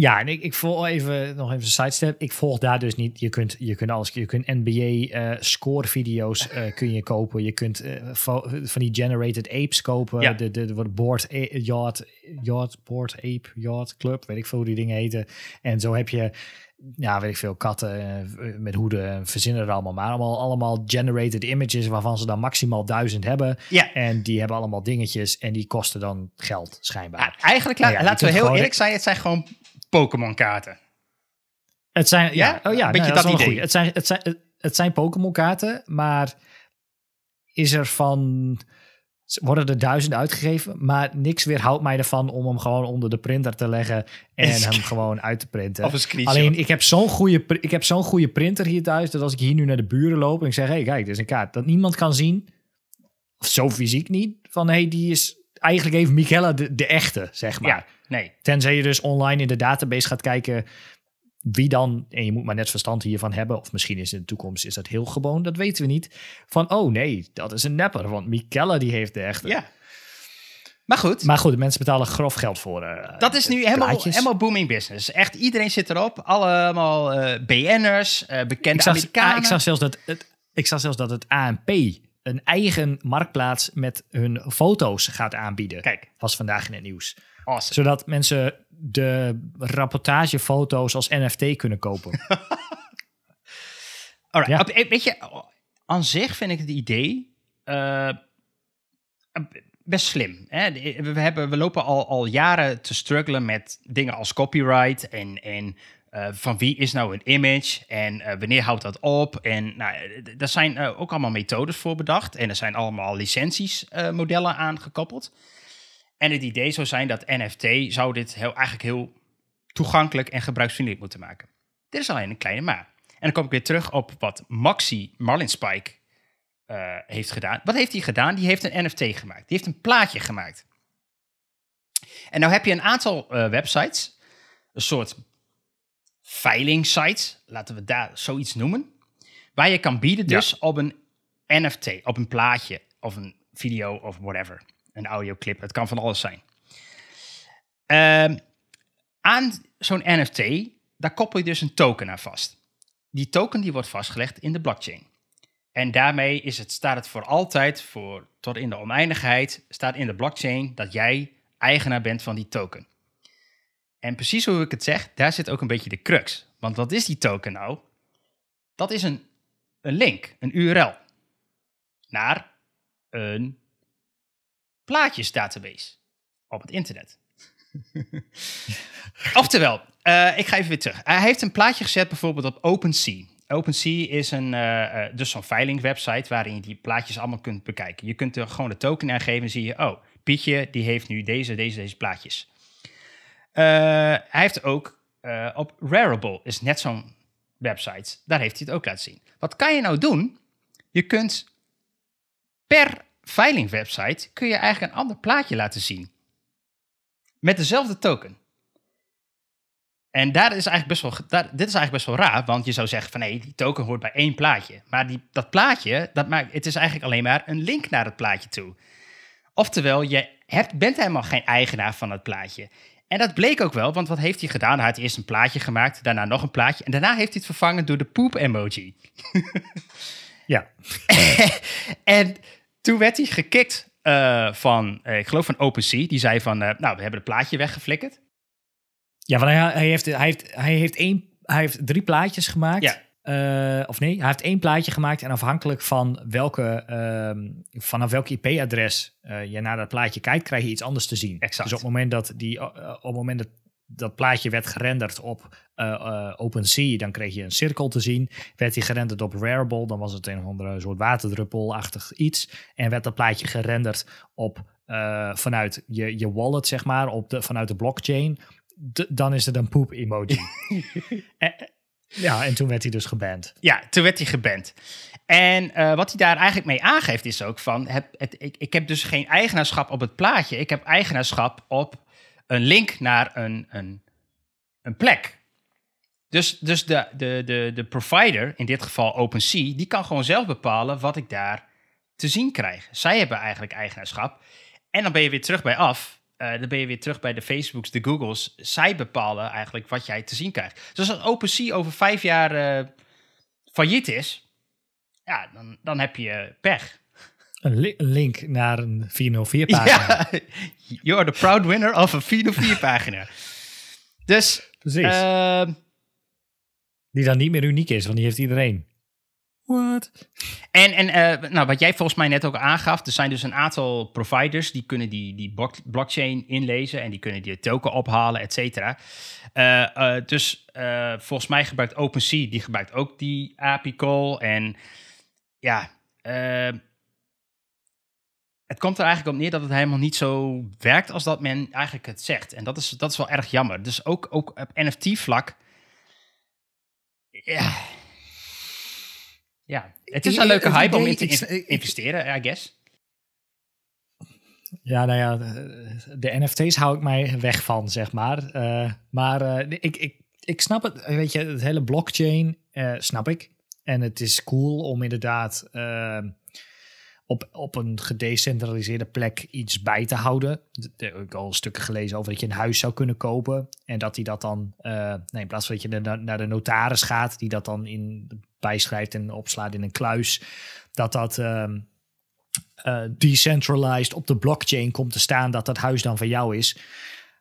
Ja, en ik, ik volg even nog even een sidestep. Ik volg daar dus niet. Je kunt, je kunt alles. Je kunt NBA eh score video's eh, kun je kopen. Je kunt eh, van die generated apes kopen. Ja. De, de, de board yacht, yacht board ape yacht club. Weet ik veel hoe die dingen heten. En zo heb je ja, weet ik veel, katten eh, met hoeden, verzinnen er allemaal maar. Allemaal, allemaal generated images waarvan ze dan maximaal duizend hebben. Ja. En die hebben allemaal dingetjes en die kosten dan geld, schijnbaar. Ja, eigenlijk, la- Nou ja, je laten we heel eerlijk zijn. Het zijn gewoon Pokémon kaarten. Het zijn, ja, Ja? oh ja, Een beetje nou, dat is wel een idee. Het zijn, het zijn, het zijn Pokémon kaarten, maar is er van, worden er duizend uitgegeven, maar niks weerhoudt mij ervan om hem gewoon onder de printer te leggen en hem gewoon uit te printen. Of een screenshot. Alleen ik heb zo'n goede, ik heb zo'n goede printer hier thuis dat als ik hier nu naar de buren loop en ik zeg, hey, kijk, dit is een kaart dat niemand kan zien, of zo fysiek niet, van hey, die is eigenlijk even Michela de, de echte, zeg maar. ja, nee. Tenzij je dus online in de database gaat kijken wie dan, en je moet maar net verstand hiervan hebben, of misschien is in de toekomst is dat heel gewoon, dat weten we niet. Van, oh nee, dat is een nepper, want Michelle die heeft de echte. Ja. Maar goed, Maar goed, de mensen betalen grof geld voor. eh, dat is nu helemaal, plaatjes. helemaal booming business. Echt, iedereen zit erop. Allemaal eh BN'ers, eh, bekende ik zag, Amerikanen. ah, ik zag zelfs dat het, ik zag zelfs dat het ANP een eigen marktplaats met hun foto's gaat aanbieden. Kijk, Was vandaag in het nieuws. Awesome. Zodat mensen de rapportagefoto's als NFT kunnen kopen. Alright, Ja. op- eh, weet je, aan zich vind ik het idee eh, best slim. Hè? De- We, hebben, we lopen al, al jaren te struggelen met dingen als copyright en, en eh, van wie is nou een image en eh, wanneer houdt dat op. En nou, eh, daar zijn eh, ook allemaal methodes voor bedacht en er zijn allemaal licenties eh, modellen aan gekoppeld. En het idee zou zijn dat NFT zou dit heel, eigenlijk heel toegankelijk en gebruiksvriendelijk moeten maken. Dit is alleen een kleine maar. En dan kom ik weer terug op wat Maxi Marlinspike eh heeft gedaan. Wat heeft hij gedaan? Die heeft een NFT gemaakt. Die heeft een plaatje gemaakt. En nou heb je een aantal eh, websites, een soort veilingsites, laten we daar zoiets noemen, waar je kan bieden dus op een NFT, op een plaatje of een video of whatever, een audioclip. Het kan van alles zijn. Ehm, aan zo'n NFT, daar koppel je dus een token aan vast. Die token die wordt vastgelegd in de blockchain. En daarmee is het, staat het voor altijd, voor, tot in de oneindigheid, staat in de blockchain dat jij eigenaar bent van die token. En precies hoe ik het zeg, daar zit ook een beetje de crux. Want wat is die token nou? Dat is een, een link, een URL, naar een plaatjesdatabase op het internet. Oftewel, eh, ik ga even weer terug. Hij heeft een plaatje gezet bijvoorbeeld op OpenSea. OpenSea is een, eh, eh, dus zo'n veilingwebsite waarin je die plaatjes allemaal kunt bekijken. Je kunt er gewoon de token aangeven en zie je, oh, Pietje die heeft nu deze, deze, deze plaatjes. Hij heeft ook op Rarible, is net zo'n website, daar heeft hij het ook laten zien. Wat kan je nou doen? Je kunt per veilingwebsite kun je eigenlijk een ander plaatje laten zien. Met dezelfde token. En daar is eigenlijk best wel, daar, dit is eigenlijk best wel raar, want je zou zeggen van nee, die token hoort bij één plaatje. Maar die, dat plaatje, dat maakt, het is eigenlijk alleen maar een link naar het plaatje toe. Oftewel, je hebt, bent helemaal geen eigenaar van het plaatje. En dat bleek ook wel, want wat heeft hij gedaan? Hij had eerst een plaatje gemaakt, daarna nog een plaatje. En daarna heeft hij het vervangen door de poep-emoji. Ja, en toen werd hij gekikt eh, van, eh, ik geloof van OpenSea. Die zei van, eh, nou, we hebben het plaatje weggeflikkerd. ja want hij, hij, heeft, hij, heeft, hij, heeft één, hij heeft drie plaatjes gemaakt. Ja. Of nee, hij heeft één plaatje gemaakt en afhankelijk van welke, ehm, vanaf welk IP-adres je naar dat plaatje kijkt, krijg je iets anders te zien. Exact. Dus op het moment dat, die, op het moment dat dat plaatje werd gerenderd op uh, OpenSea, dan kreeg je een cirkel te zien. Werd die gerenderd op Rarible, dan was het een of andere soort waterdruppelachtig iets. En werd dat plaatje gerenderd op, vanuit je, je wallet, zeg maar, op de, vanuit de blockchain. dan is het een poep emoji. ja, en toen werd hij dus geband. Ja, toen werd hij geband. En wat hij daar eigenlijk mee aangeeft is ook van, het, het, ik, ik heb dus geen eigenaarschap op het plaatje. Ik heb eigenaarschap op een link naar een, een, een plek. Dus, dus de, de, de, de provider, in dit geval OpenSea, die kan gewoon zelf bepalen wat ik daar te zien krijg. Zij hebben eigenlijk eigenaarschap. En dan ben je weer terug bij af. Uh, dan ben je weer terug bij de Facebooks, de Googles. Zij bepalen eigenlijk wat jij te zien krijgt. Dus als OpenSea over vijf jaar uh, failliet is, ja, dan, dan heb je pech. Een, link naar een 404-pagina. Ja, you are the proud winner of een 404-pagina. dus... Precies. Uh, die dan niet meer uniek is, want die heeft iedereen. What? En, en uh, nou, wat jij volgens mij net ook aangaf, er zijn dus een aantal providers die kunnen die, die blockchain inlezen en die kunnen die token ophalen, et cetera. Uh, uh, dus volgens mij gebruikt OpenSea, die gebruikt ook die API call. En ja, het komt er eigenlijk op neer dat het helemaal niet zo werkt als dat men eigenlijk het zegt. En dat is, dat is wel erg jammer. Dus ook, ook op NFT-vlak. Ja. Ja, het is een leuke hype om in te investeren, I guess. Ja, nou ja, de, NFT's hou ik mij weg van, zeg maar. Uh, maar uh, ik, ik, ik snap het, weet je, het hele blockchain uh, snap ik. En het is cool om inderdaad op, op een gedecentraliseerde plek iets bij te houden. Ik heb al stukken gelezen over dat je een huis zou kunnen kopen. En dat hij dat dan, uh, nee, in plaats van dat je naar de notaris gaat, die dat dan in, bijschrijft en opslaat in een kluis, dat dat uh, decentralized op de blockchain komt te staan, dat dat huis dan van jou is.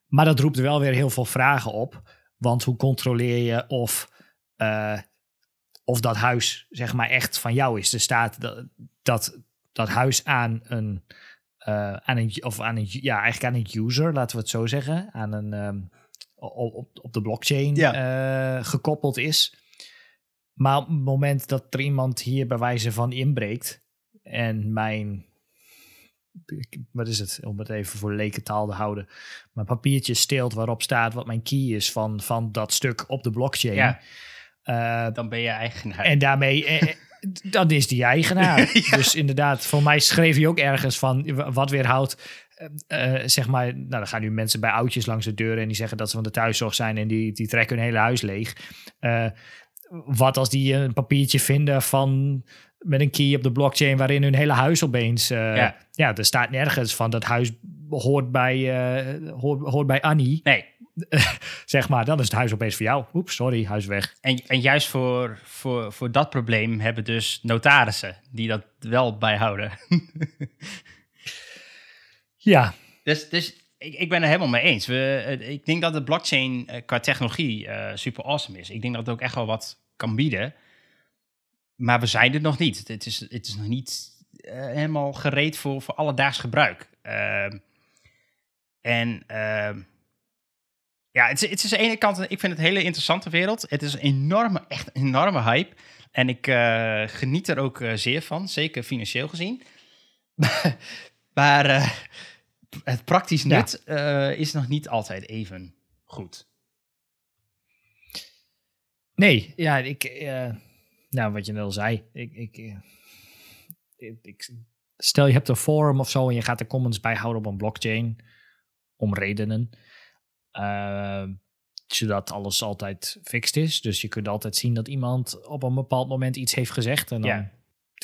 Maar dat roept wel weer heel veel vragen op. Want hoe controleer je of, uh, of dat huis zeg maar echt van jou is? Er staat dat, dat dat huis aan een, uh, aan een, of aan een, ja, eigenlijk aan een user, laten we het zo zeggen, aan een, um, op, op de blockchain ja. uh, gekoppeld is. Maar op het moment dat er iemand hier bij wijze van inbreekt en mijn, wat is het, om het even voor lekentaal te houden, mijn papiertje steelt waarop staat wat mijn key is van, van dat stuk op de blockchain. Ja. Uh, dan ben je eigenaar. En daarmee, dan is die eigenaar. Dus inderdaad, voor mij schreef hij ook ergens van wat weerhoudt. Uh, zeg maar, nou, dan gaan nu mensen bij oudjes langs de deuren en die zeggen dat ze van de thuiszorg zijn en die, die trekken hun hele huis leeg. Uh, wat als die een papiertje vinden van met een key op de blockchain waarin hun hele huis opeens. Uh, ja. ja, er staat nergens van dat huis hoort bij, hoort, hoort bij Annie. Nee. zeg maar, dan is het huis opeens voor jou. Oeps, sorry, huis weg. En, en juist voor, voor, voor dat probleem hebben dus notarissen die dat wel bijhouden. ja. Dus, dus ik, ik ben er helemaal mee eens. We, ik denk dat de blockchain eh, qua technologie uh, super awesome is. Ik denk dat het ook echt wel wat kan bieden. Maar we zijn er nog niet. Het is, het is nog niet uh, helemaal gereed voor, voor alledaags gebruik. Uh, en ja, het is, het is aan de ene kant, ik vind het een hele interessante wereld. Het is een enorme, echt een enorme hype. En ik uh, geniet er ook uh, zeer van, zeker financieel gezien. maar uh, het praktisch nut ja. is nog niet altijd even goed. Nee, ja, ik, nou wat je net al zei, ik, ik, ik, stel je hebt een forum of zo en je gaat de comments bijhouden op een blockchain om redenen. Uh, zodat alles altijd fixed is. Dus je kunt altijd zien dat iemand op een bepaald moment iets heeft gezegd. En dan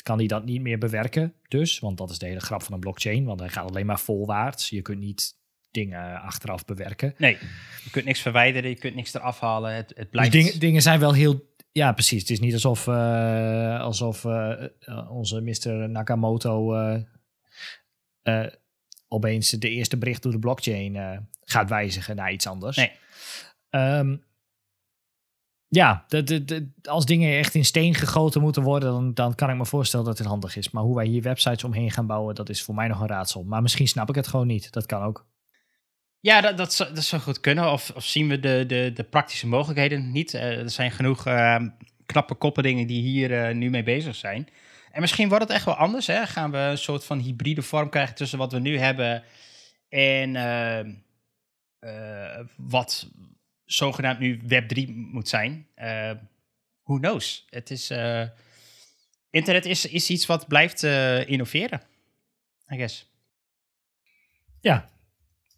kan hij dat niet meer bewerken. Dus, want dat is de hele grap van een blockchain. Want hij gaat alleen maar volwaarts. Je kunt niet dingen achteraf bewerken. Nee, je kunt niks verwijderen, je kunt niks eraf halen. Het, het blijft... Dingen, dingen zijn wel heel... Ja, precies. Het is niet alsof, uh, alsof uh, onze Mr. Nakamoto uh, opeens de eerste bericht door de blockchain gaat wijzigen naar iets anders. Nee. Um, ja, als dingen echt in steen gegoten moeten worden, dan, dan kan ik me voorstellen dat het handig is. Maar hoe wij hier websites omheen gaan bouwen, dat is voor mij nog een raadsel. Maar misschien snap ik het gewoon niet. Dat kan ook. Ja, dat, dat, zou, dat zou goed kunnen. Of, of zien we de, de, de praktische mogelijkheden niet. Uh, er zijn genoeg uh, knappe koppelingen die hier uh, nu mee bezig zijn. En misschien wordt het echt wel anders. Hè? Gaan we een soort van hybride vorm krijgen tussen wat we nu hebben en wat zogenaamd nu Web 3 moet zijn. who knows? Het is, internet is, is iets wat blijft innoveren, I guess. Ja,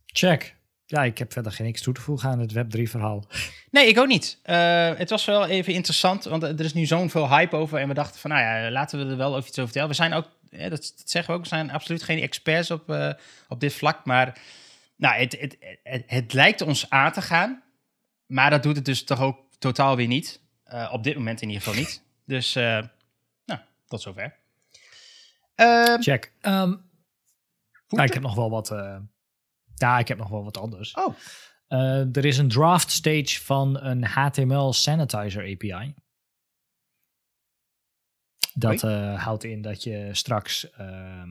check. Ja, ik heb verder geen niks toe te voegen aan het Web3-verhaal. Nee, ik ook niet. Uh, het was wel even interessant, want er is nu zoveel hype over. En we dachten van, nou ja, laten we er wel over iets over vertellen. We zijn ook, dat, dat, zeggen we ook, we zijn absoluut geen experts op, uh, op dit vlak. Maar nou, het, het, het, het, lijkt ons aan te gaan. Maar dat doet het dus toch ook totaal weer niet. Uh, op dit moment in ieder geval niet. Dus, nou, tot zover. Ehm, Check. Um, nou, ik heb nog wel wat ja, ik heb nog wel wat anders. Oh. Uh, er is een draft stage van een HTML sanitizer API. Dat uh, houdt in dat je straks uh,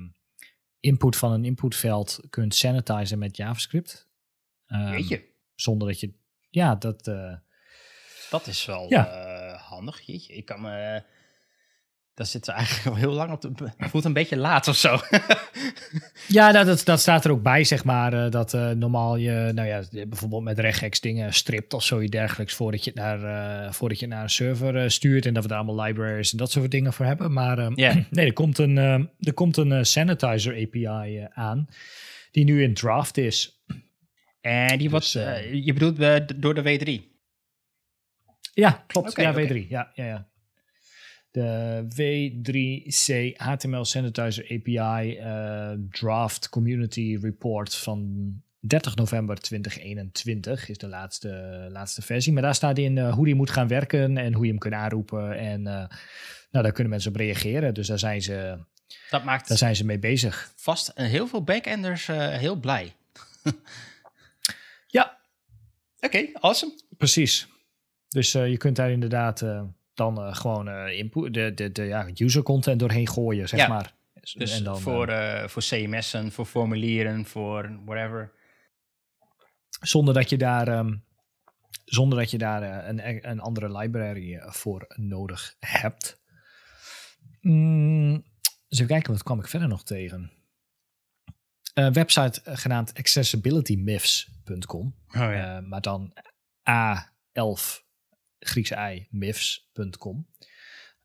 input van een inputveld kunt sanitizen met JavaScript. Um, Weet je? Zonder dat je. Ja, dat. Uh, dat is wel ja. handig. Jeetje, ik kan me daar zitten eigenlijk al heel lang op. De, voelt een beetje laat of zo. ja, nou, dat, dat staat er ook bij, zeg maar. Uh, dat uh, normaal je, nou ja, bijvoorbeeld met regex dingen stript of zoiets dergelijks. voordat je het naar, uh, voordat je naar een server stuurt. En dat we daar allemaal libraries en dat soort dingen voor hebben. Maar yeah. nee, er komt een, er komt een Sanitizer API aan. Die nu in draft is. En die dus, je bedoelt door de W3? Ja, klopt. Okay, ja, okay. W3. Ja, ja, ja de W3C HTML Sanitizer API uh, Draft Community Report van 30 november 2021 is de laatste, laatste versie. Maar daar staat in uh, hoe die moet gaan werken en hoe je hem kunt aanroepen. En uh, nou, daar kunnen mensen op reageren. Dus daar zijn ze, dat maakt daar zijn ze mee bezig. Vast heel veel backenders heel blij. ja. Oké, okay, awesome. Precies. Dus je kunt daar inderdaad dan uh, gewoon uh, input, de, de, de ja, user content doorheen gooien, zeg maar. Dus en dan, voor, uh, voor CMS'en, voor formulieren, voor whatever. Zonder dat je daar, um, zonder dat je daar een, een andere library voor nodig hebt. Mm, dus even kijken, wat kwam ik verder nog tegen? Een website genaamd accessibilitymyths.com. Oh, ja. maar dan A11 Griekse ei, myths.com.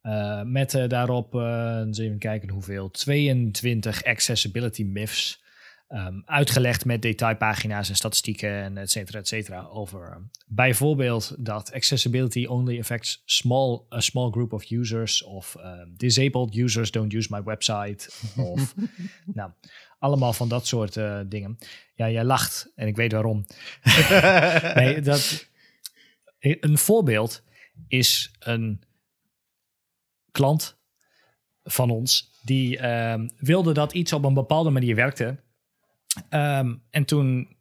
Uh, met uh, daarop, uh, even kijken hoeveel, 22 accessibility myths. Um, uitgelegd met detailpagina's en statistieken en et cetera, et cetera. Over um, bijvoorbeeld dat accessibility only affects small, a small group of users. Of disabled users don't use my website. of nou, allemaal van dat soort dingen. Ja, jij lacht en ik weet waarom. nee, dat, een voorbeeld is een klant van ons die um, wilde dat iets op een bepaalde manier werkte. Um, en toen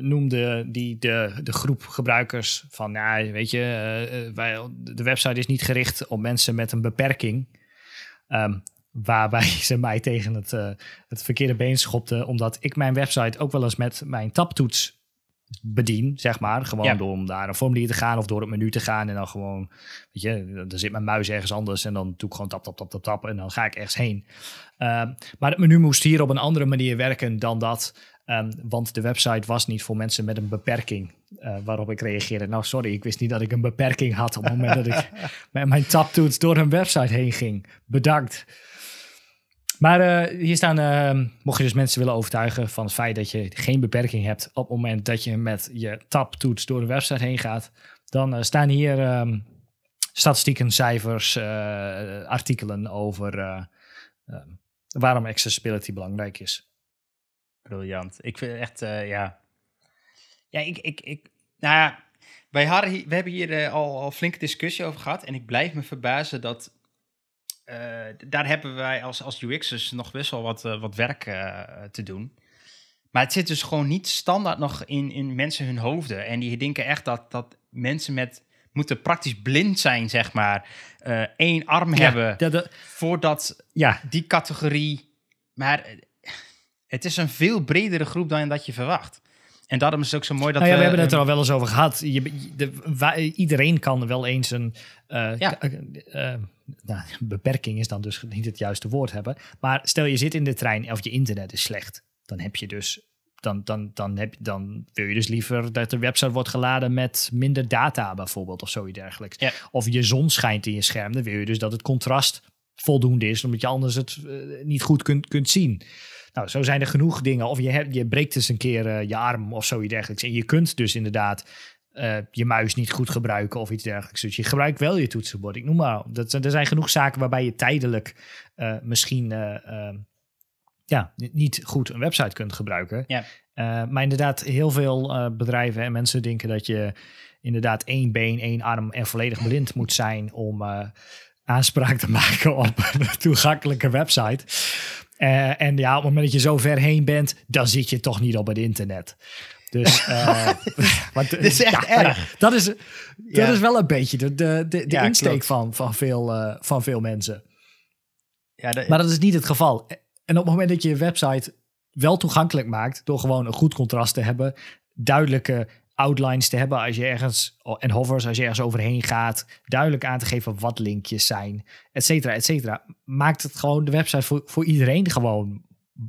noemde die de, de groep gebruikers van, nou, weet je, uh, wij, de website is niet gericht op mensen met een beperking. Um, waarbij ze mij tegen het, uh, het verkeerde been schopte, omdat ik mijn website ook wel eens met mijn tabtoets bedien, zeg maar. Gewoon door om daar een formulier te gaan of door het menu te gaan en dan gewoon, weet je, dan zit mijn muis ergens anders en dan doe ik gewoon tap, tap, tap, tap, tap en dan ga ik ergens heen. Uh, maar het menu moest hier op een andere manier werken dan dat, um, want de website was niet voor mensen met een beperking. Uh, waarop ik reageerde, nou sorry, ik wist niet dat ik een beperking had op het moment dat ik met mijn taptoets door een website heen ging. Bedankt. Maar uh, hier staan, uh, mocht je dus mensen willen overtuigen van het feit dat je geen beperking hebt op het moment dat je met je tabtoets door de website heen gaat, dan uh, staan hier um, statistieken, cijfers, artikelen over ehm, waarom accessibility belangrijk is. Briljant. Ik vind echt, ja. Ja, ik, ik, ik, nou ja, wij we hebben hier al, al flinke discussie over gehad en ik blijf me verbazen dat daar hebben wij als, als UX'ers nog best wel wat, uh, wat werk uh, te doen. Maar het zit dus gewoon niet standaard nog in, in mensen hun hoofden. En die denken echt dat, dat mensen met moeten praktisch blind zijn, zeg maar. één arm ja, hebben voordat ja. die categorie... Maar het is een veel bredere groep dan dat je verwacht. En daarom is het ook zo mooi dat Nou ja, we we... hebben het er al wel eens over gehad. Je, de, iedereen kan wel eens een eh, Ja. eh, eh, nou, beperking is dan dus niet het juiste woord hebben. Maar stel je zit in de trein of je internet is slecht, dan heb je dus dan, dan, dan, heb, je- dan wil je dus liever dat de website wordt geladen met minder data bijvoorbeeld of zoiets dergelijks. Ja. Of je zon schijnt in je scherm, dan wil je dus dat het contrast voldoende is, omdat je anders het niet goed kunt, kunt zien. Nou, zo zijn er genoeg dingen. Of je, hebt, je breekt eens een keer eh, je arm of zoiets dergelijks. En je kunt dus inderdaad eh, je muis niet goed gebruiken of iets dergelijks. Dus je gebruikt wel je toetsenbord. Ik noem maar. Dat, er zijn genoeg zaken waarbij je tijdelijk eh, misschien eh, eh, ja, niet goed een website kunt gebruiken. Ja. Maar inderdaad, heel veel bedrijven en mensen denken dat je inderdaad één been, één arm en volledig blind moet zijn om aanspraak te maken op een toegankelijke website. Eh, en ja, op het moment dat je zo ver heen bent, dan zit je toch niet op het internet. Dus, eh want, Dit is echt ja, erg. Dat is, dat Ja. is wel een beetje de, de, de, de Ja, insteek klopt. van, van, veel, eh, van veel mensen. ja, de- Maar dat is niet het geval. En op het moment dat je je website wel toegankelijk maakt, door gewoon een goed contrast te hebben, duidelijke outlines te hebben als je ergens, en hovers als je ergens overheen gaat, duidelijk aan te geven wat linkjes zijn, et cetera, et cetera, maakt het gewoon de website voor, voor iedereen gewoon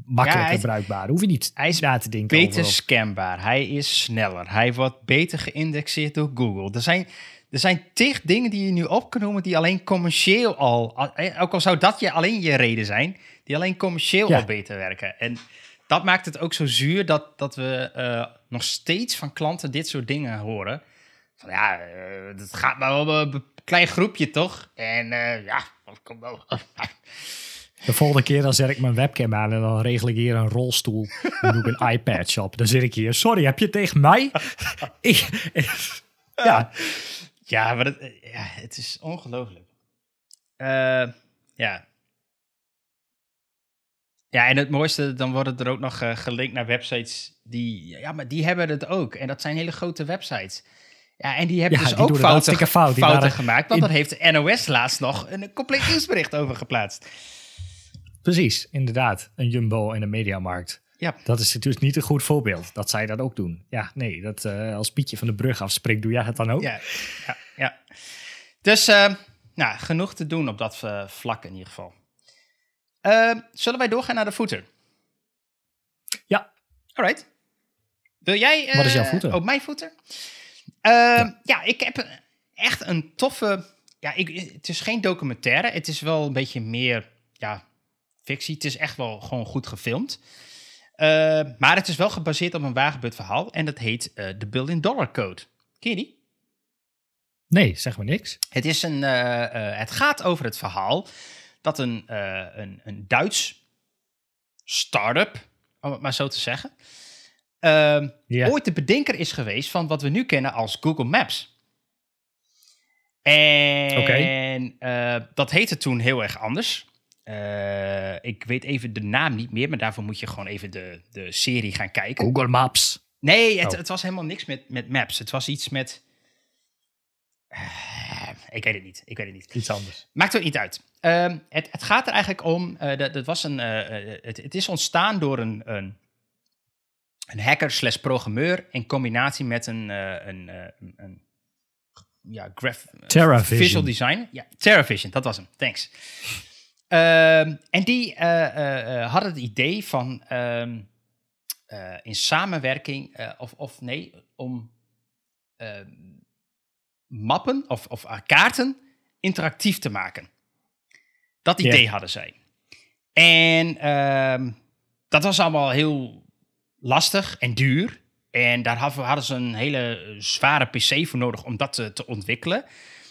makkelijker hij is- bruikbaar. Hoef je niet hij is na te denken beter scanbaar. Hij is sneller. Hij wordt beter geïndexeerd door Google. Er zijn, er zijn tig dingen die je nu op kan noemen die alleen commercieel al, eh, ook al zou dat je alleen je reden zijn, die alleen commercieel Ja. al beter werken. En dat maakt het ook zo zuur dat, dat we eh, nog steeds van klanten dit soort dingen horen. Van ja, eh, dat gaat maar om een klein groepje toch? En eh, ja, dat komt wel. De volgende keer dan zet ik mijn webcam aan en dan regel ik hier een rolstoel. Dan doe ik een iPad shop. Dan zit ik hier. Sorry, heb je tegen mij? ja, Ja, maar het, ja, het is ongelooflijk. Ja. Ja, en het mooiste, dan worden er ook nog eh, gelinkt naar websites die... Ja, maar die hebben het ook. En dat zijn hele grote websites. Ja, en die hebben Ja, dus die ook het fouten. Die fouten waren gemaakt. Want in- daar heeft de NOS laatst nog een compleet nieuwsbericht over geplaatst. precies. Inderdaad. Een Jumbo en een Mediamarkt. Ja. Dat is natuurlijk niet een goed voorbeeld. Dat zij dat ook doen. Ja, nee. Dat, eh, als Pietje van de brug afspringt, doe jij het dan ook? Ja, ja, ja. Dus, eh, nou, genoeg te doen op dat vlak in ieder geval. Eh, zullen wij doorgaan naar de footer? Ja. Alright. Wil jij... eh, Wat is jouw footer? Op mijn footer? Eh, ja. ik heb echt een toffe... Ja, ik, het is geen documentaire. Het is wel een beetje meer ja, fictie. Het is echt wel gewoon goed gefilmd. Eh, maar het is wel gebaseerd op een waargebeurd verhaal. En dat heet eh The Billion Dollar Code. Ken je die? Nee, zeg maar niks. Het, is een, eh, eh, het gaat over het verhaal dat een, eh, een, een Duits start-up, om het maar zo te zeggen, ehm, ooit de bedenker is geweest van wat we nu kennen als Google Maps. En eh, dat heette toen heel erg anders. Eh, ik weet even de naam niet meer, maar daarvoor moet je gewoon even de, de serie gaan kijken. Google Maps. Nee, het, Oh. het was helemaal niks met, met maps. Het was iets met. Ik weet het niet. Ik weet het niet. Iets anders. Maakt ook niet uit. Ehm, het, het gaat er eigenlijk om. eh, dat, dat was een, eh, eh, het, het is ontstaan door een, een, een hacker slash programmeur in combinatie met een, een, een, ja, graph, TerraVision. visual design. Ja, TerraVision, dat was hem. Thanks. Ehm, en die hadden het idee van ehm, eh, in samenwerking, of, of nee, om mappen of, of eh, kaarten interactief te maken. Dat idee hadden zij. En ehm, dat was allemaal heel lastig en duur. En daar hadden ze een hele zware PC voor nodig om dat te, te ontwikkelen.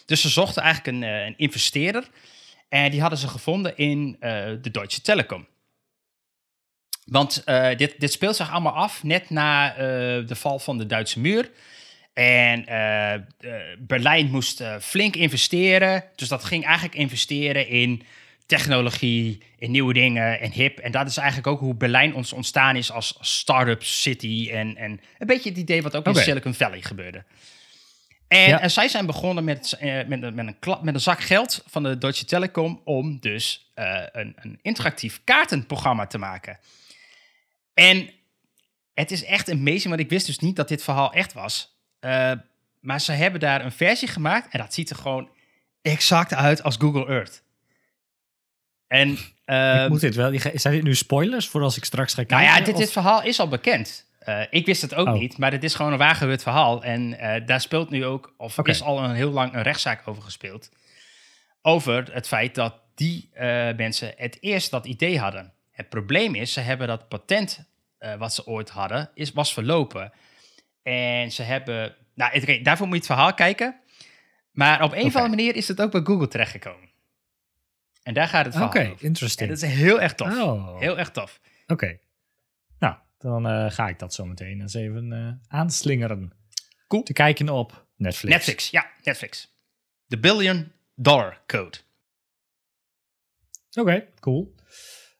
Dus ze zochten eigenlijk een, eh, een investeerder. En die hadden ze gevonden in eh, de Deutsche Telekom. Want eh, dit, dit speelt zich allemaal af net na eh, de val van de Duitse muur. En eh, eh, Berlijn moest eh, flink investeren. Dus dat ging eigenlijk investeren in technologie, in nieuwe dingen en hip. En dat is eigenlijk ook hoe Berlijn ons ontstaan is als start-up city. En, en een beetje het idee wat ook in Silicon Valley gebeurde. En, Ja. en zij zijn begonnen met, met, een- met, een klap, met een zak geld van de Deutsche Telekom om dus een, een interactief kaartenprogramma te maken. En het is echt amazing, want ik wist dus niet dat dit verhaal echt was. Uh, maar ze hebben daar een versie gemaakt en dat ziet er gewoon exact uit als Google Earth. En, uh, ik moet dit wel. Zijn dit nu spoilers voor als ik straks ga kijken? Nou ja, dit, dit verhaal is al bekend. Uh, ik wist het ook oh. niet, maar het is gewoon een waargebeurd verhaal. En uh, daar speelt nu ook, of okay. is al een heel lang een rechtszaak over gespeeld. Over het feit dat die mensen het eerst dat idee hadden. Het probleem is, ze hebben dat patent wat ze ooit hadden, is, was verlopen. En ze hebben nou, het, daarvoor moet je het verhaal kijken. Maar op een of andere manier is het ook bij Google terechtgekomen. En daar gaat het verhaal Oké, interesting. En dat is heel erg tof. Oh. Heel erg tof. Oké. Nou, dan uh, ga ik dat zo meteen eens even uh, aanslingeren. Cool. Te kijken op Netflix. Netflix, ja, Netflix. The Billion Dollar Code. Oké, okay, cool.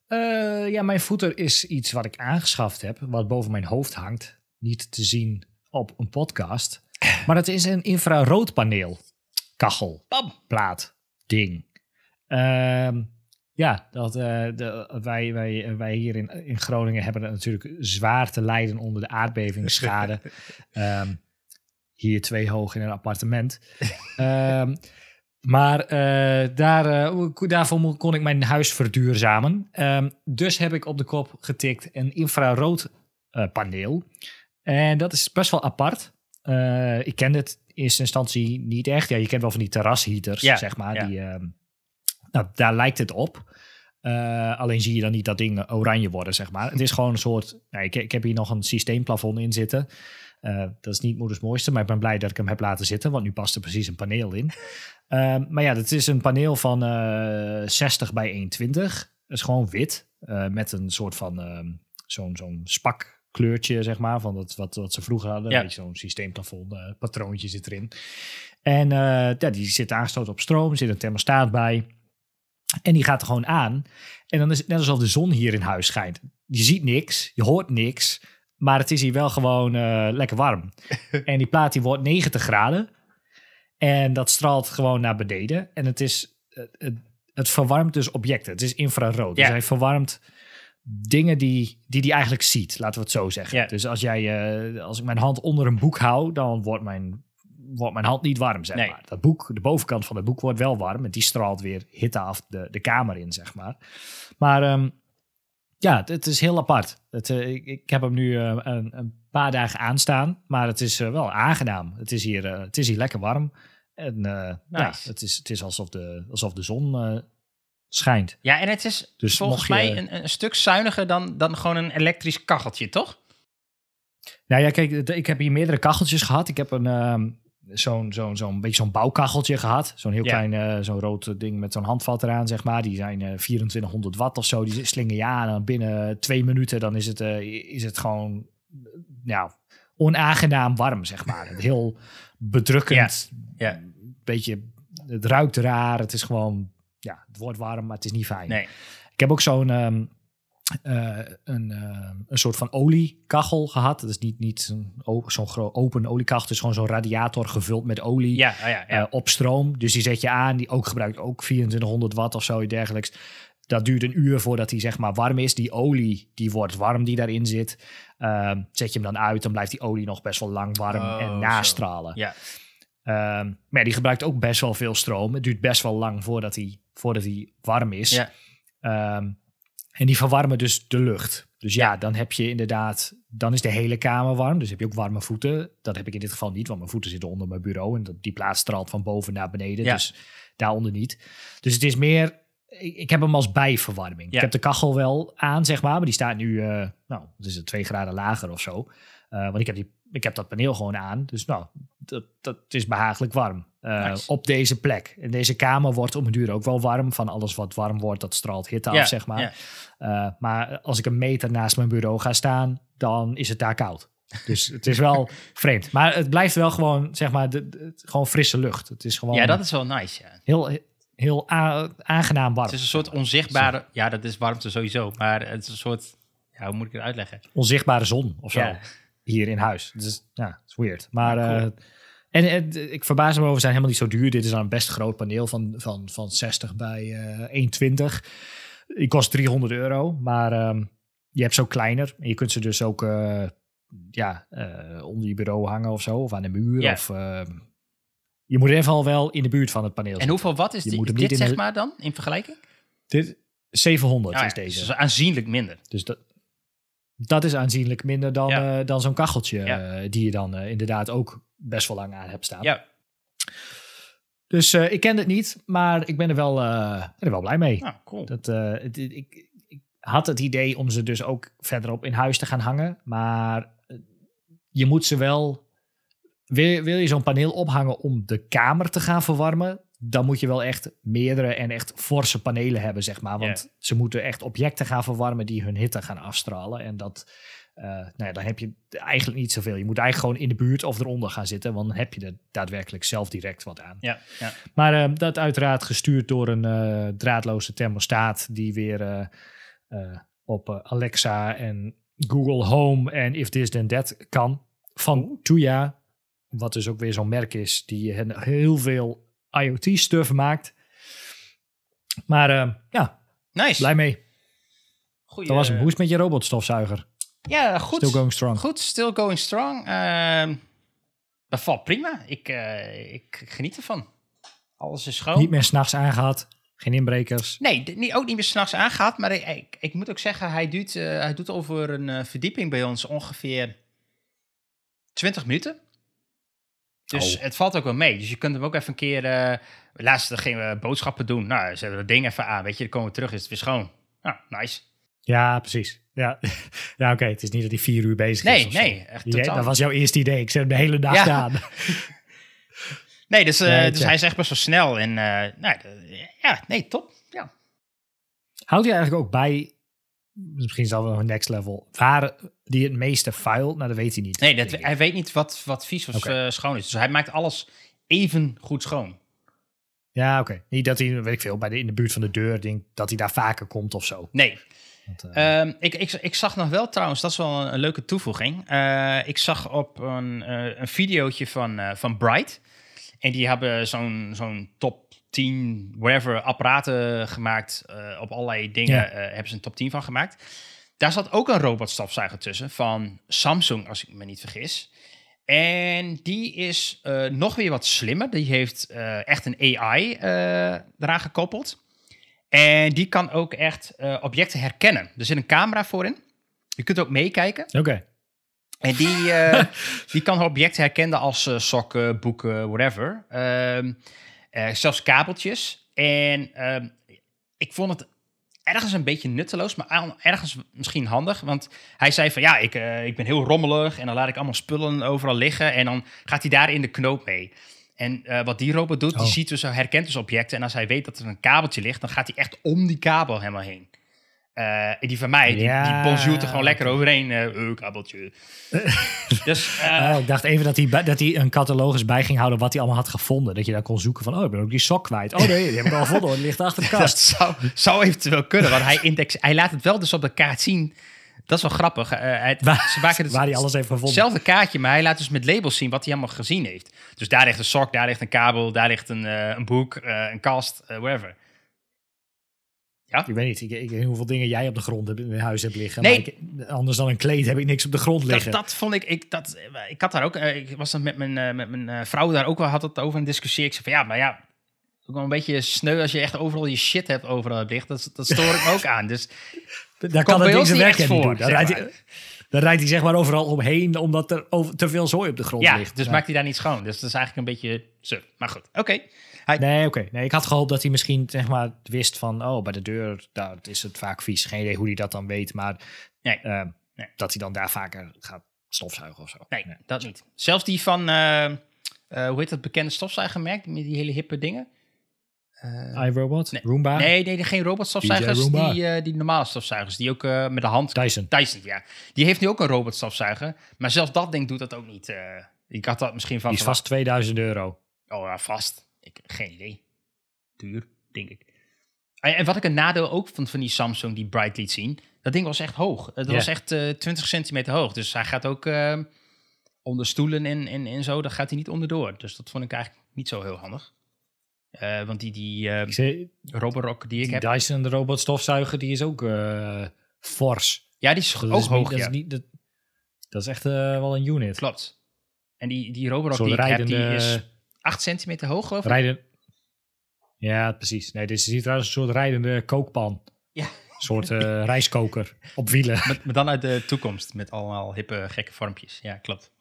Uh, ja, mijn voeter is iets wat ik aangeschaft heb, wat boven mijn hoofd hangt. Niet te zien op een podcast. Maar het is een infraroodpaneel. Kachel. Bam. Plaat. Ding. Uh, ja, dat, uh, de, wij, wij, wij hier in, in Groningen hebben het natuurlijk zwaar te lijden onder de aardbevingsschade. um, hier twee hoog in een appartement. um, maar uh, daar, uh, daarvoor kon ik mijn huis verduurzamen. Um, dus heb ik op de kop getikt een infraroodpaneel. En dat is best wel apart. Uh, ik ken het in eerste instantie niet echt. Ja, je kent wel van die terrasheaters, ja, zeg maar. Die, uh, nou, daar lijkt het op. Uh, alleen zie je dan niet dat ding oranje worden, zeg maar. Het is gewoon een soort... Nou, ik, ik heb hier nog een systeemplafond in zitten. dat is niet moeders mooiste, maar ik ben blij dat ik hem heb laten zitten. Want nu past er precies een paneel in. maar ja, het is een paneel van 60 bij 120. Het is gewoon wit. met een soort van... zo'n zo'n spak kleurtje, zeg maar, van dat, wat, wat ze vroeger hadden. Ja. Zo'n systeemplafond, uh, patroontje zit erin. En uh, ja, die zit aangesloten op stroom, zit een thermostaat bij. En die gaat er gewoon aan. En dan is het net alsof de zon hier in huis schijnt. Je ziet niks, je hoort niks, maar het is hier wel gewoon uh, lekker warm. en die plaat die wordt 90 graden. En dat straalt gewoon naar beneden. En het is... Het, het verwarmt dus objecten. Het is infrarood. Ja. Dus hij verwarmt dingen die, die die eigenlijk ziet, laten we het zo zeggen. Dus als, jij, uh, als ik mijn hand onder een boek hou, dan wordt mijn, wordt mijn hand niet warm, zeg maar. Dat boek, de bovenkant van het boek wordt wel warm en die straalt weer hitte af de, de kamer in, zeg maar. Maar um, ja, het is heel apart. Het, uh, ik, ik, heb hem nu uh, een, een, paar dagen aanstaan, maar het is wel aangenaam. Het is hier, het is hier lekker warm. En nice. ja, het is, het is alsof de, alsof de zon schijnt. Ja, en het is dus volgens mij een, een, stuk zuiniger dan, dan gewoon een elektrisch kacheltje, toch? Nou ja, kijk, ik heb hier meerdere kacheltjes gehad. Ik heb een um, zo'n zo'n zo'n beetje zo'n bouwkacheltje gehad. Zo'n heel klein, uh, zo'n rood ding met zo'n handvat eraan, zeg maar. Die zijn uh, eh, 2400 watt of zo. Die slingen aan. En binnen twee minuten dan is het, uh, is het gewoon nou, onaangenaam warm, zeg maar. Heel bedrukkend. Ja. ja. Beetje, het ruikt raar. Het is gewoon ja, het wordt warm, maar het is niet fijn. Nee. Ik heb ook zo'n um, uh, een, uh, een soort van oliekachel gehad. Dat is niet, niet zo'n zo open oliekachel. Het is gewoon zo'n radiator gevuld met olie ja, oh ja, ja. Uh, op stroom. Dus die zet je aan. Die ook gebruikt ook 2400 watt of zo dergelijks. Dat duurt een uur voordat die zeg maar warm is. Die olie die wordt warm die daarin zit. Ehm, zet je hem dan uit, dan blijft die olie nog best wel lang warm oh, en nastralen. Ja. Um, maar die gebruikt ook best wel veel stroom. Het duurt best wel lang voordat hij voordat hij warm is. Ja. Um, en die verwarmen dus de lucht. Dus ja, dan heb je inderdaad, dan is de hele kamer warm. Dus heb je ook warme voeten. Dat heb ik in dit geval niet, want mijn voeten zitten onder mijn bureau. En die plaats straalt van boven naar beneden. Ja. Dus daaronder niet. Dus het is meer, ik, heb hem als bijverwarming. Ja. Ik heb de kachel wel aan, zeg maar. Maar die staat nu, uh, nou, het is het twee graden lager of zo. Uh, want ik heb, die, ik heb dat paneel gewoon aan. Dus nou, dat, dat is behagelijk warm. Uh, Op deze plek. En deze kamer wordt om een duur ook wel warm. Van alles wat warm wordt, dat straalt hitte af, zeg maar. Uh, maar als ik een meter naast mijn bureau ga staan, dan is het daar koud. Dus het is wel vreemd. Maar het blijft wel gewoon, zeg maar, de, gewoon frisse lucht. Het is gewoon... Ja, dat is wel nice, ja. Heel, heel aangenaam warm. Het is een soort onzichtbare... Ja, dat is warmte sowieso. Maar het is een soort... Ja, hoe moet ik het uitleggen? Onzichtbare zon of zo. Hier in huis. Dus ja, het is weird. Maar... Uh, en, en, ik verbaas me over, zijn helemaal niet zo duur. Dit is dan een best groot paneel van, van, van 60 bij uh, 1,20. Die kost 300 euro, maar um, je hebt zo kleiner. En je kunt ze dus ook uh, ja, eh, onder je bureau hangen of zo, of aan de muur. Of, eh, je moet in ieder geval wel in de buurt van het paneel En hoeveel watt is die, dit, zeg de- maar, dan, in vergelijking? Dit 700 Ja, is deze. dus aanzienlijk minder. Dus dat, dat is aanzienlijk minder dan, Ja. eh, dan zo'n kacheltje Ja. eh, die je dan eh, inderdaad ook best wel lang aan hebt staan. Ja, Dus ik ken het niet, maar ik ben er wel, ben er wel blij mee. nou, cool. Dat, het- ik, ik had het idee om ze dus ook verderop in huis te gaan hangen. Maar je moet ze wel. Wil, wil je zo'n paneel ophangen om de kamer te gaan verwarmen? Dan moet je wel echt meerdere en echt forse panelen hebben, zeg maar. Want ze moeten echt objecten gaan verwarmen die hun hitte gaan afstralen. En dat, eh, nou ja, dan heb je eigenlijk niet zoveel. Je moet eigenlijk gewoon in de buurt of eronder gaan zitten. Want dan heb je er daadwerkelijk zelf direct wat aan. Ja, ja. Maar eh, dat uiteraard gestuurd door een eh, draadloze thermostaat die weer op Alexa en Google Home en If This Then That kan. Van Tuya, wat dus ook weer zo'n merk is die heel veel IoT-stuff maakt. Maar eh, ja, Nice. blij mee. Goeie, Dat was. Hoe is het met je robotstofzuiger? Ja, goed. Still going strong. Goed, still going strong. Ehm, dat valt prima. Ik, eh, ik geniet ervan. Alles is schoon. Niet meer s'nachts aangehad. Geen inbrekers. Nee, ook niet meer s'nachts aangaat. Maar ik, ik, ik moet ook zeggen, hij doet, eh, hij doet over een eh, verdieping bij ons ongeveer 20 minuten. Dus Oh. het valt ook wel mee. Dus je kunt hem ook even een keer... eh laatst gingen we boodschappen doen. Nou, ze hebben dat ding even aan. Weet je, dan komen we terug, is het weer schoon. Nou, nice. Ja, precies. Ja, ja oké. Het is niet dat hij vier uur bezig is. Nee, nee, echt totaal dat was jouw eerste idee. Ik zet hem de hele dag Ja. aan. Nee, dus, eh, Nee, dus hij is echt best wel snel. En eh, nou, ja, nee, top. Ja. Houdt hij eigenlijk ook bij, misschien is dat wel een next level, waar die het meeste vuil? Nou, dat weet hij niet. Nee, dat, hij weet niet wat, wat vies of eh, schoon is. Dus hij maakt alles even goed schoon. Ja, oké. Niet dat hij, weet ik veel, bij de, in de buurt van de deur, denk dat hij daar vaker komt of zo. Nee. Want, eh, Ehm, ik, ik, ik zag nog wel trouwens, dat is wel een, een leuke toevoeging. Eh, ik zag op een, een videootje van, van Bright. En die hebben zo'n zo'n top 10, whatever, apparaten gemaakt. eh, op allerlei dingen Ja. eh, hebben ze een top 10 van gemaakt. Daar zat ook een robotstofzuiger tussen van Samsung, als ik me niet vergis. En die is eh, nog weer wat slimmer. Die heeft echt een AI eraan gekoppeld. En die kan ook echt objecten herkennen. Er zit een camera voor in. Je kunt ook meekijken. Oké. En die, eh, die kan objecten herkennen als eh, sokken, boeken, whatever. Ehm, eh, zelfs kabeltjes. En ehm, ik vond het ergens een beetje nutteloos, maar ergens misschien handig. Want hij zei van ja, ik, ik ben heel rommelig en dan laat ik allemaal spullen overal liggen. En dan gaat hij daar in de knoop mee. En wat die robot doet, Oh. die ziet dus, herkent dus objecten. En als hij weet dat er een kabeltje ligt, dan gaat hij echt om die kabel helemaal heen. En die van mij, die, Ja, die bonjourt er gewoon lekker overheen. eh eh, kabeltje. dus Ah, ik dacht even dat hij, dat hij een catalogus bij ging houden wat hij allemaal had gevonden. Dat je daar kon zoeken van, oh, ik ben ook die sok kwijt. Oh nee, die heb ik al gevonden, die ligt achter de dat kast. zou, zou eventueel kunnen. Want hij, index, hij laat het wel dus op de kaart zien. Dat is wel grappig. Het, Waar, ze maken het waar hij alles heeft gevonden. hetzelfde kaartje, maar hij laat dus met labels zien wat hij allemaal gezien heeft. Dus daar ligt een sok, daar ligt een kabel, daar ligt een, een boek, een kast, eh, whatever. Ik weet niet, ik, ik weet niet hoeveel dingen jij op de grond hebt, in huis hebt liggen. Nee. Maar ik- anders dan een kleed heb ik niks op de grond Dat, liggen. dat vond ik, ik, dat, ik had daar ook, eh, ik was dan met mijn, eh, met mijn eh, vrouw daar ook wel, had het over een discussie. Ik zei van ja, maar ja, ook wel een beetje sneu als je echt overal je shit hebt overal ligt. Dat, dat stoor ik me ook aan. Dus Daar kan het niet werk voor, doen. Zeg rijdt, hij, dan rijdt hij zeg maar overal omheen, omdat er over, te veel zooi op de grond ja, ligt. dus Ja. maakt hij daar niet schoon. Dus dat is eigenlijk een beetje suf. Maar goed, oké. Nee, oké. Nee, ik had gehoopt dat hij misschien zeg maar wist van, oh, bij de deur, daar is het vaak vies. Geen idee hoe hij dat dan weet, maar Nee. eh, Nee. dat hij dan daar vaker gaat stofzuigen of zo. Nee, dat niet. Zelfs die van, eh, eh, hoe heet dat bekende stofzuigermerk? Met die hele hippe dingen. IRobot, Nee. Roomba, nee, nee, geen robotstofzuigers. Die, eh, die normale stofzuigers. Die ook met de hand. Dyson. Dyson, ja. Die heeft nu ook een robotstofzuiger. Maar zelfs dat ding doet dat ook niet. ik had dat misschien van... Die is vast 2000 euro. Oh ja, vast. Ik, geen idee. Duur, denk ik. En en wat ik een nadeel ook vond van die Samsung die Bright liet zien, dat ding was echt hoog. Het Ja. was echt eh 20 centimeter hoog. Dus hij gaat ook eh, onder stoelen en, en, en zo, daar gaat hij niet onderdoor. Dus dat vond ik eigenlijk niet zo heel handig. Eh, want die, die eh Roborock die ik die heb, Dyson, de robotstofzuiger, die is ook eh, fors. ja, die is Dat ook is hoog, niet, dat ja. is niet, dat, Dat is echt eh, wel een unit. Klopt. En die, die Roborock die ik heb, die is 8 centimeter hoog, geloof ik. Rijden. Ja, precies. Nee, dit is hier trouwens een soort rijdende kookpan. Ja. Een soort eh, rijstkoker op wielen. Met, maar dan uit de toekomst, met allemaal hippe, gekke vormpjes. Ja, klopt.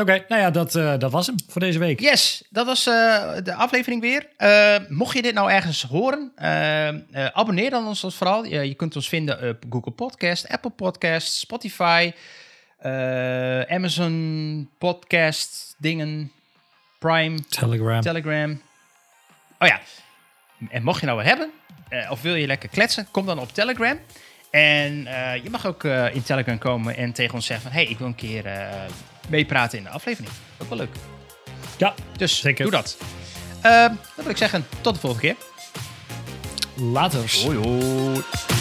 Oké, nou ja, dat, eh, dat was hem voor deze week. Yes, dat was eh, de aflevering weer. Eh, mocht je dit nou ergens horen, abonneer dan ons vooral. Je kunt ons vinden op Google Podcast, Apple Podcast, Spotify, eh, Amazon Podcast, dingen, Prime, Telegram. Telegram. Oh ja, en mocht je nou wat hebben, eh, of wil je lekker kletsen, kom dan op Telegram. En eh, je mag ook eh, in Telegram komen en tegen ons zeggen van... hey, ik wil een keer eh, meepraten in de aflevering. Ook wel leuk. ja, Dus Zeker. doe dat. Dan wil ik zeggen, tot de volgende keer. laters. Hoi hoi.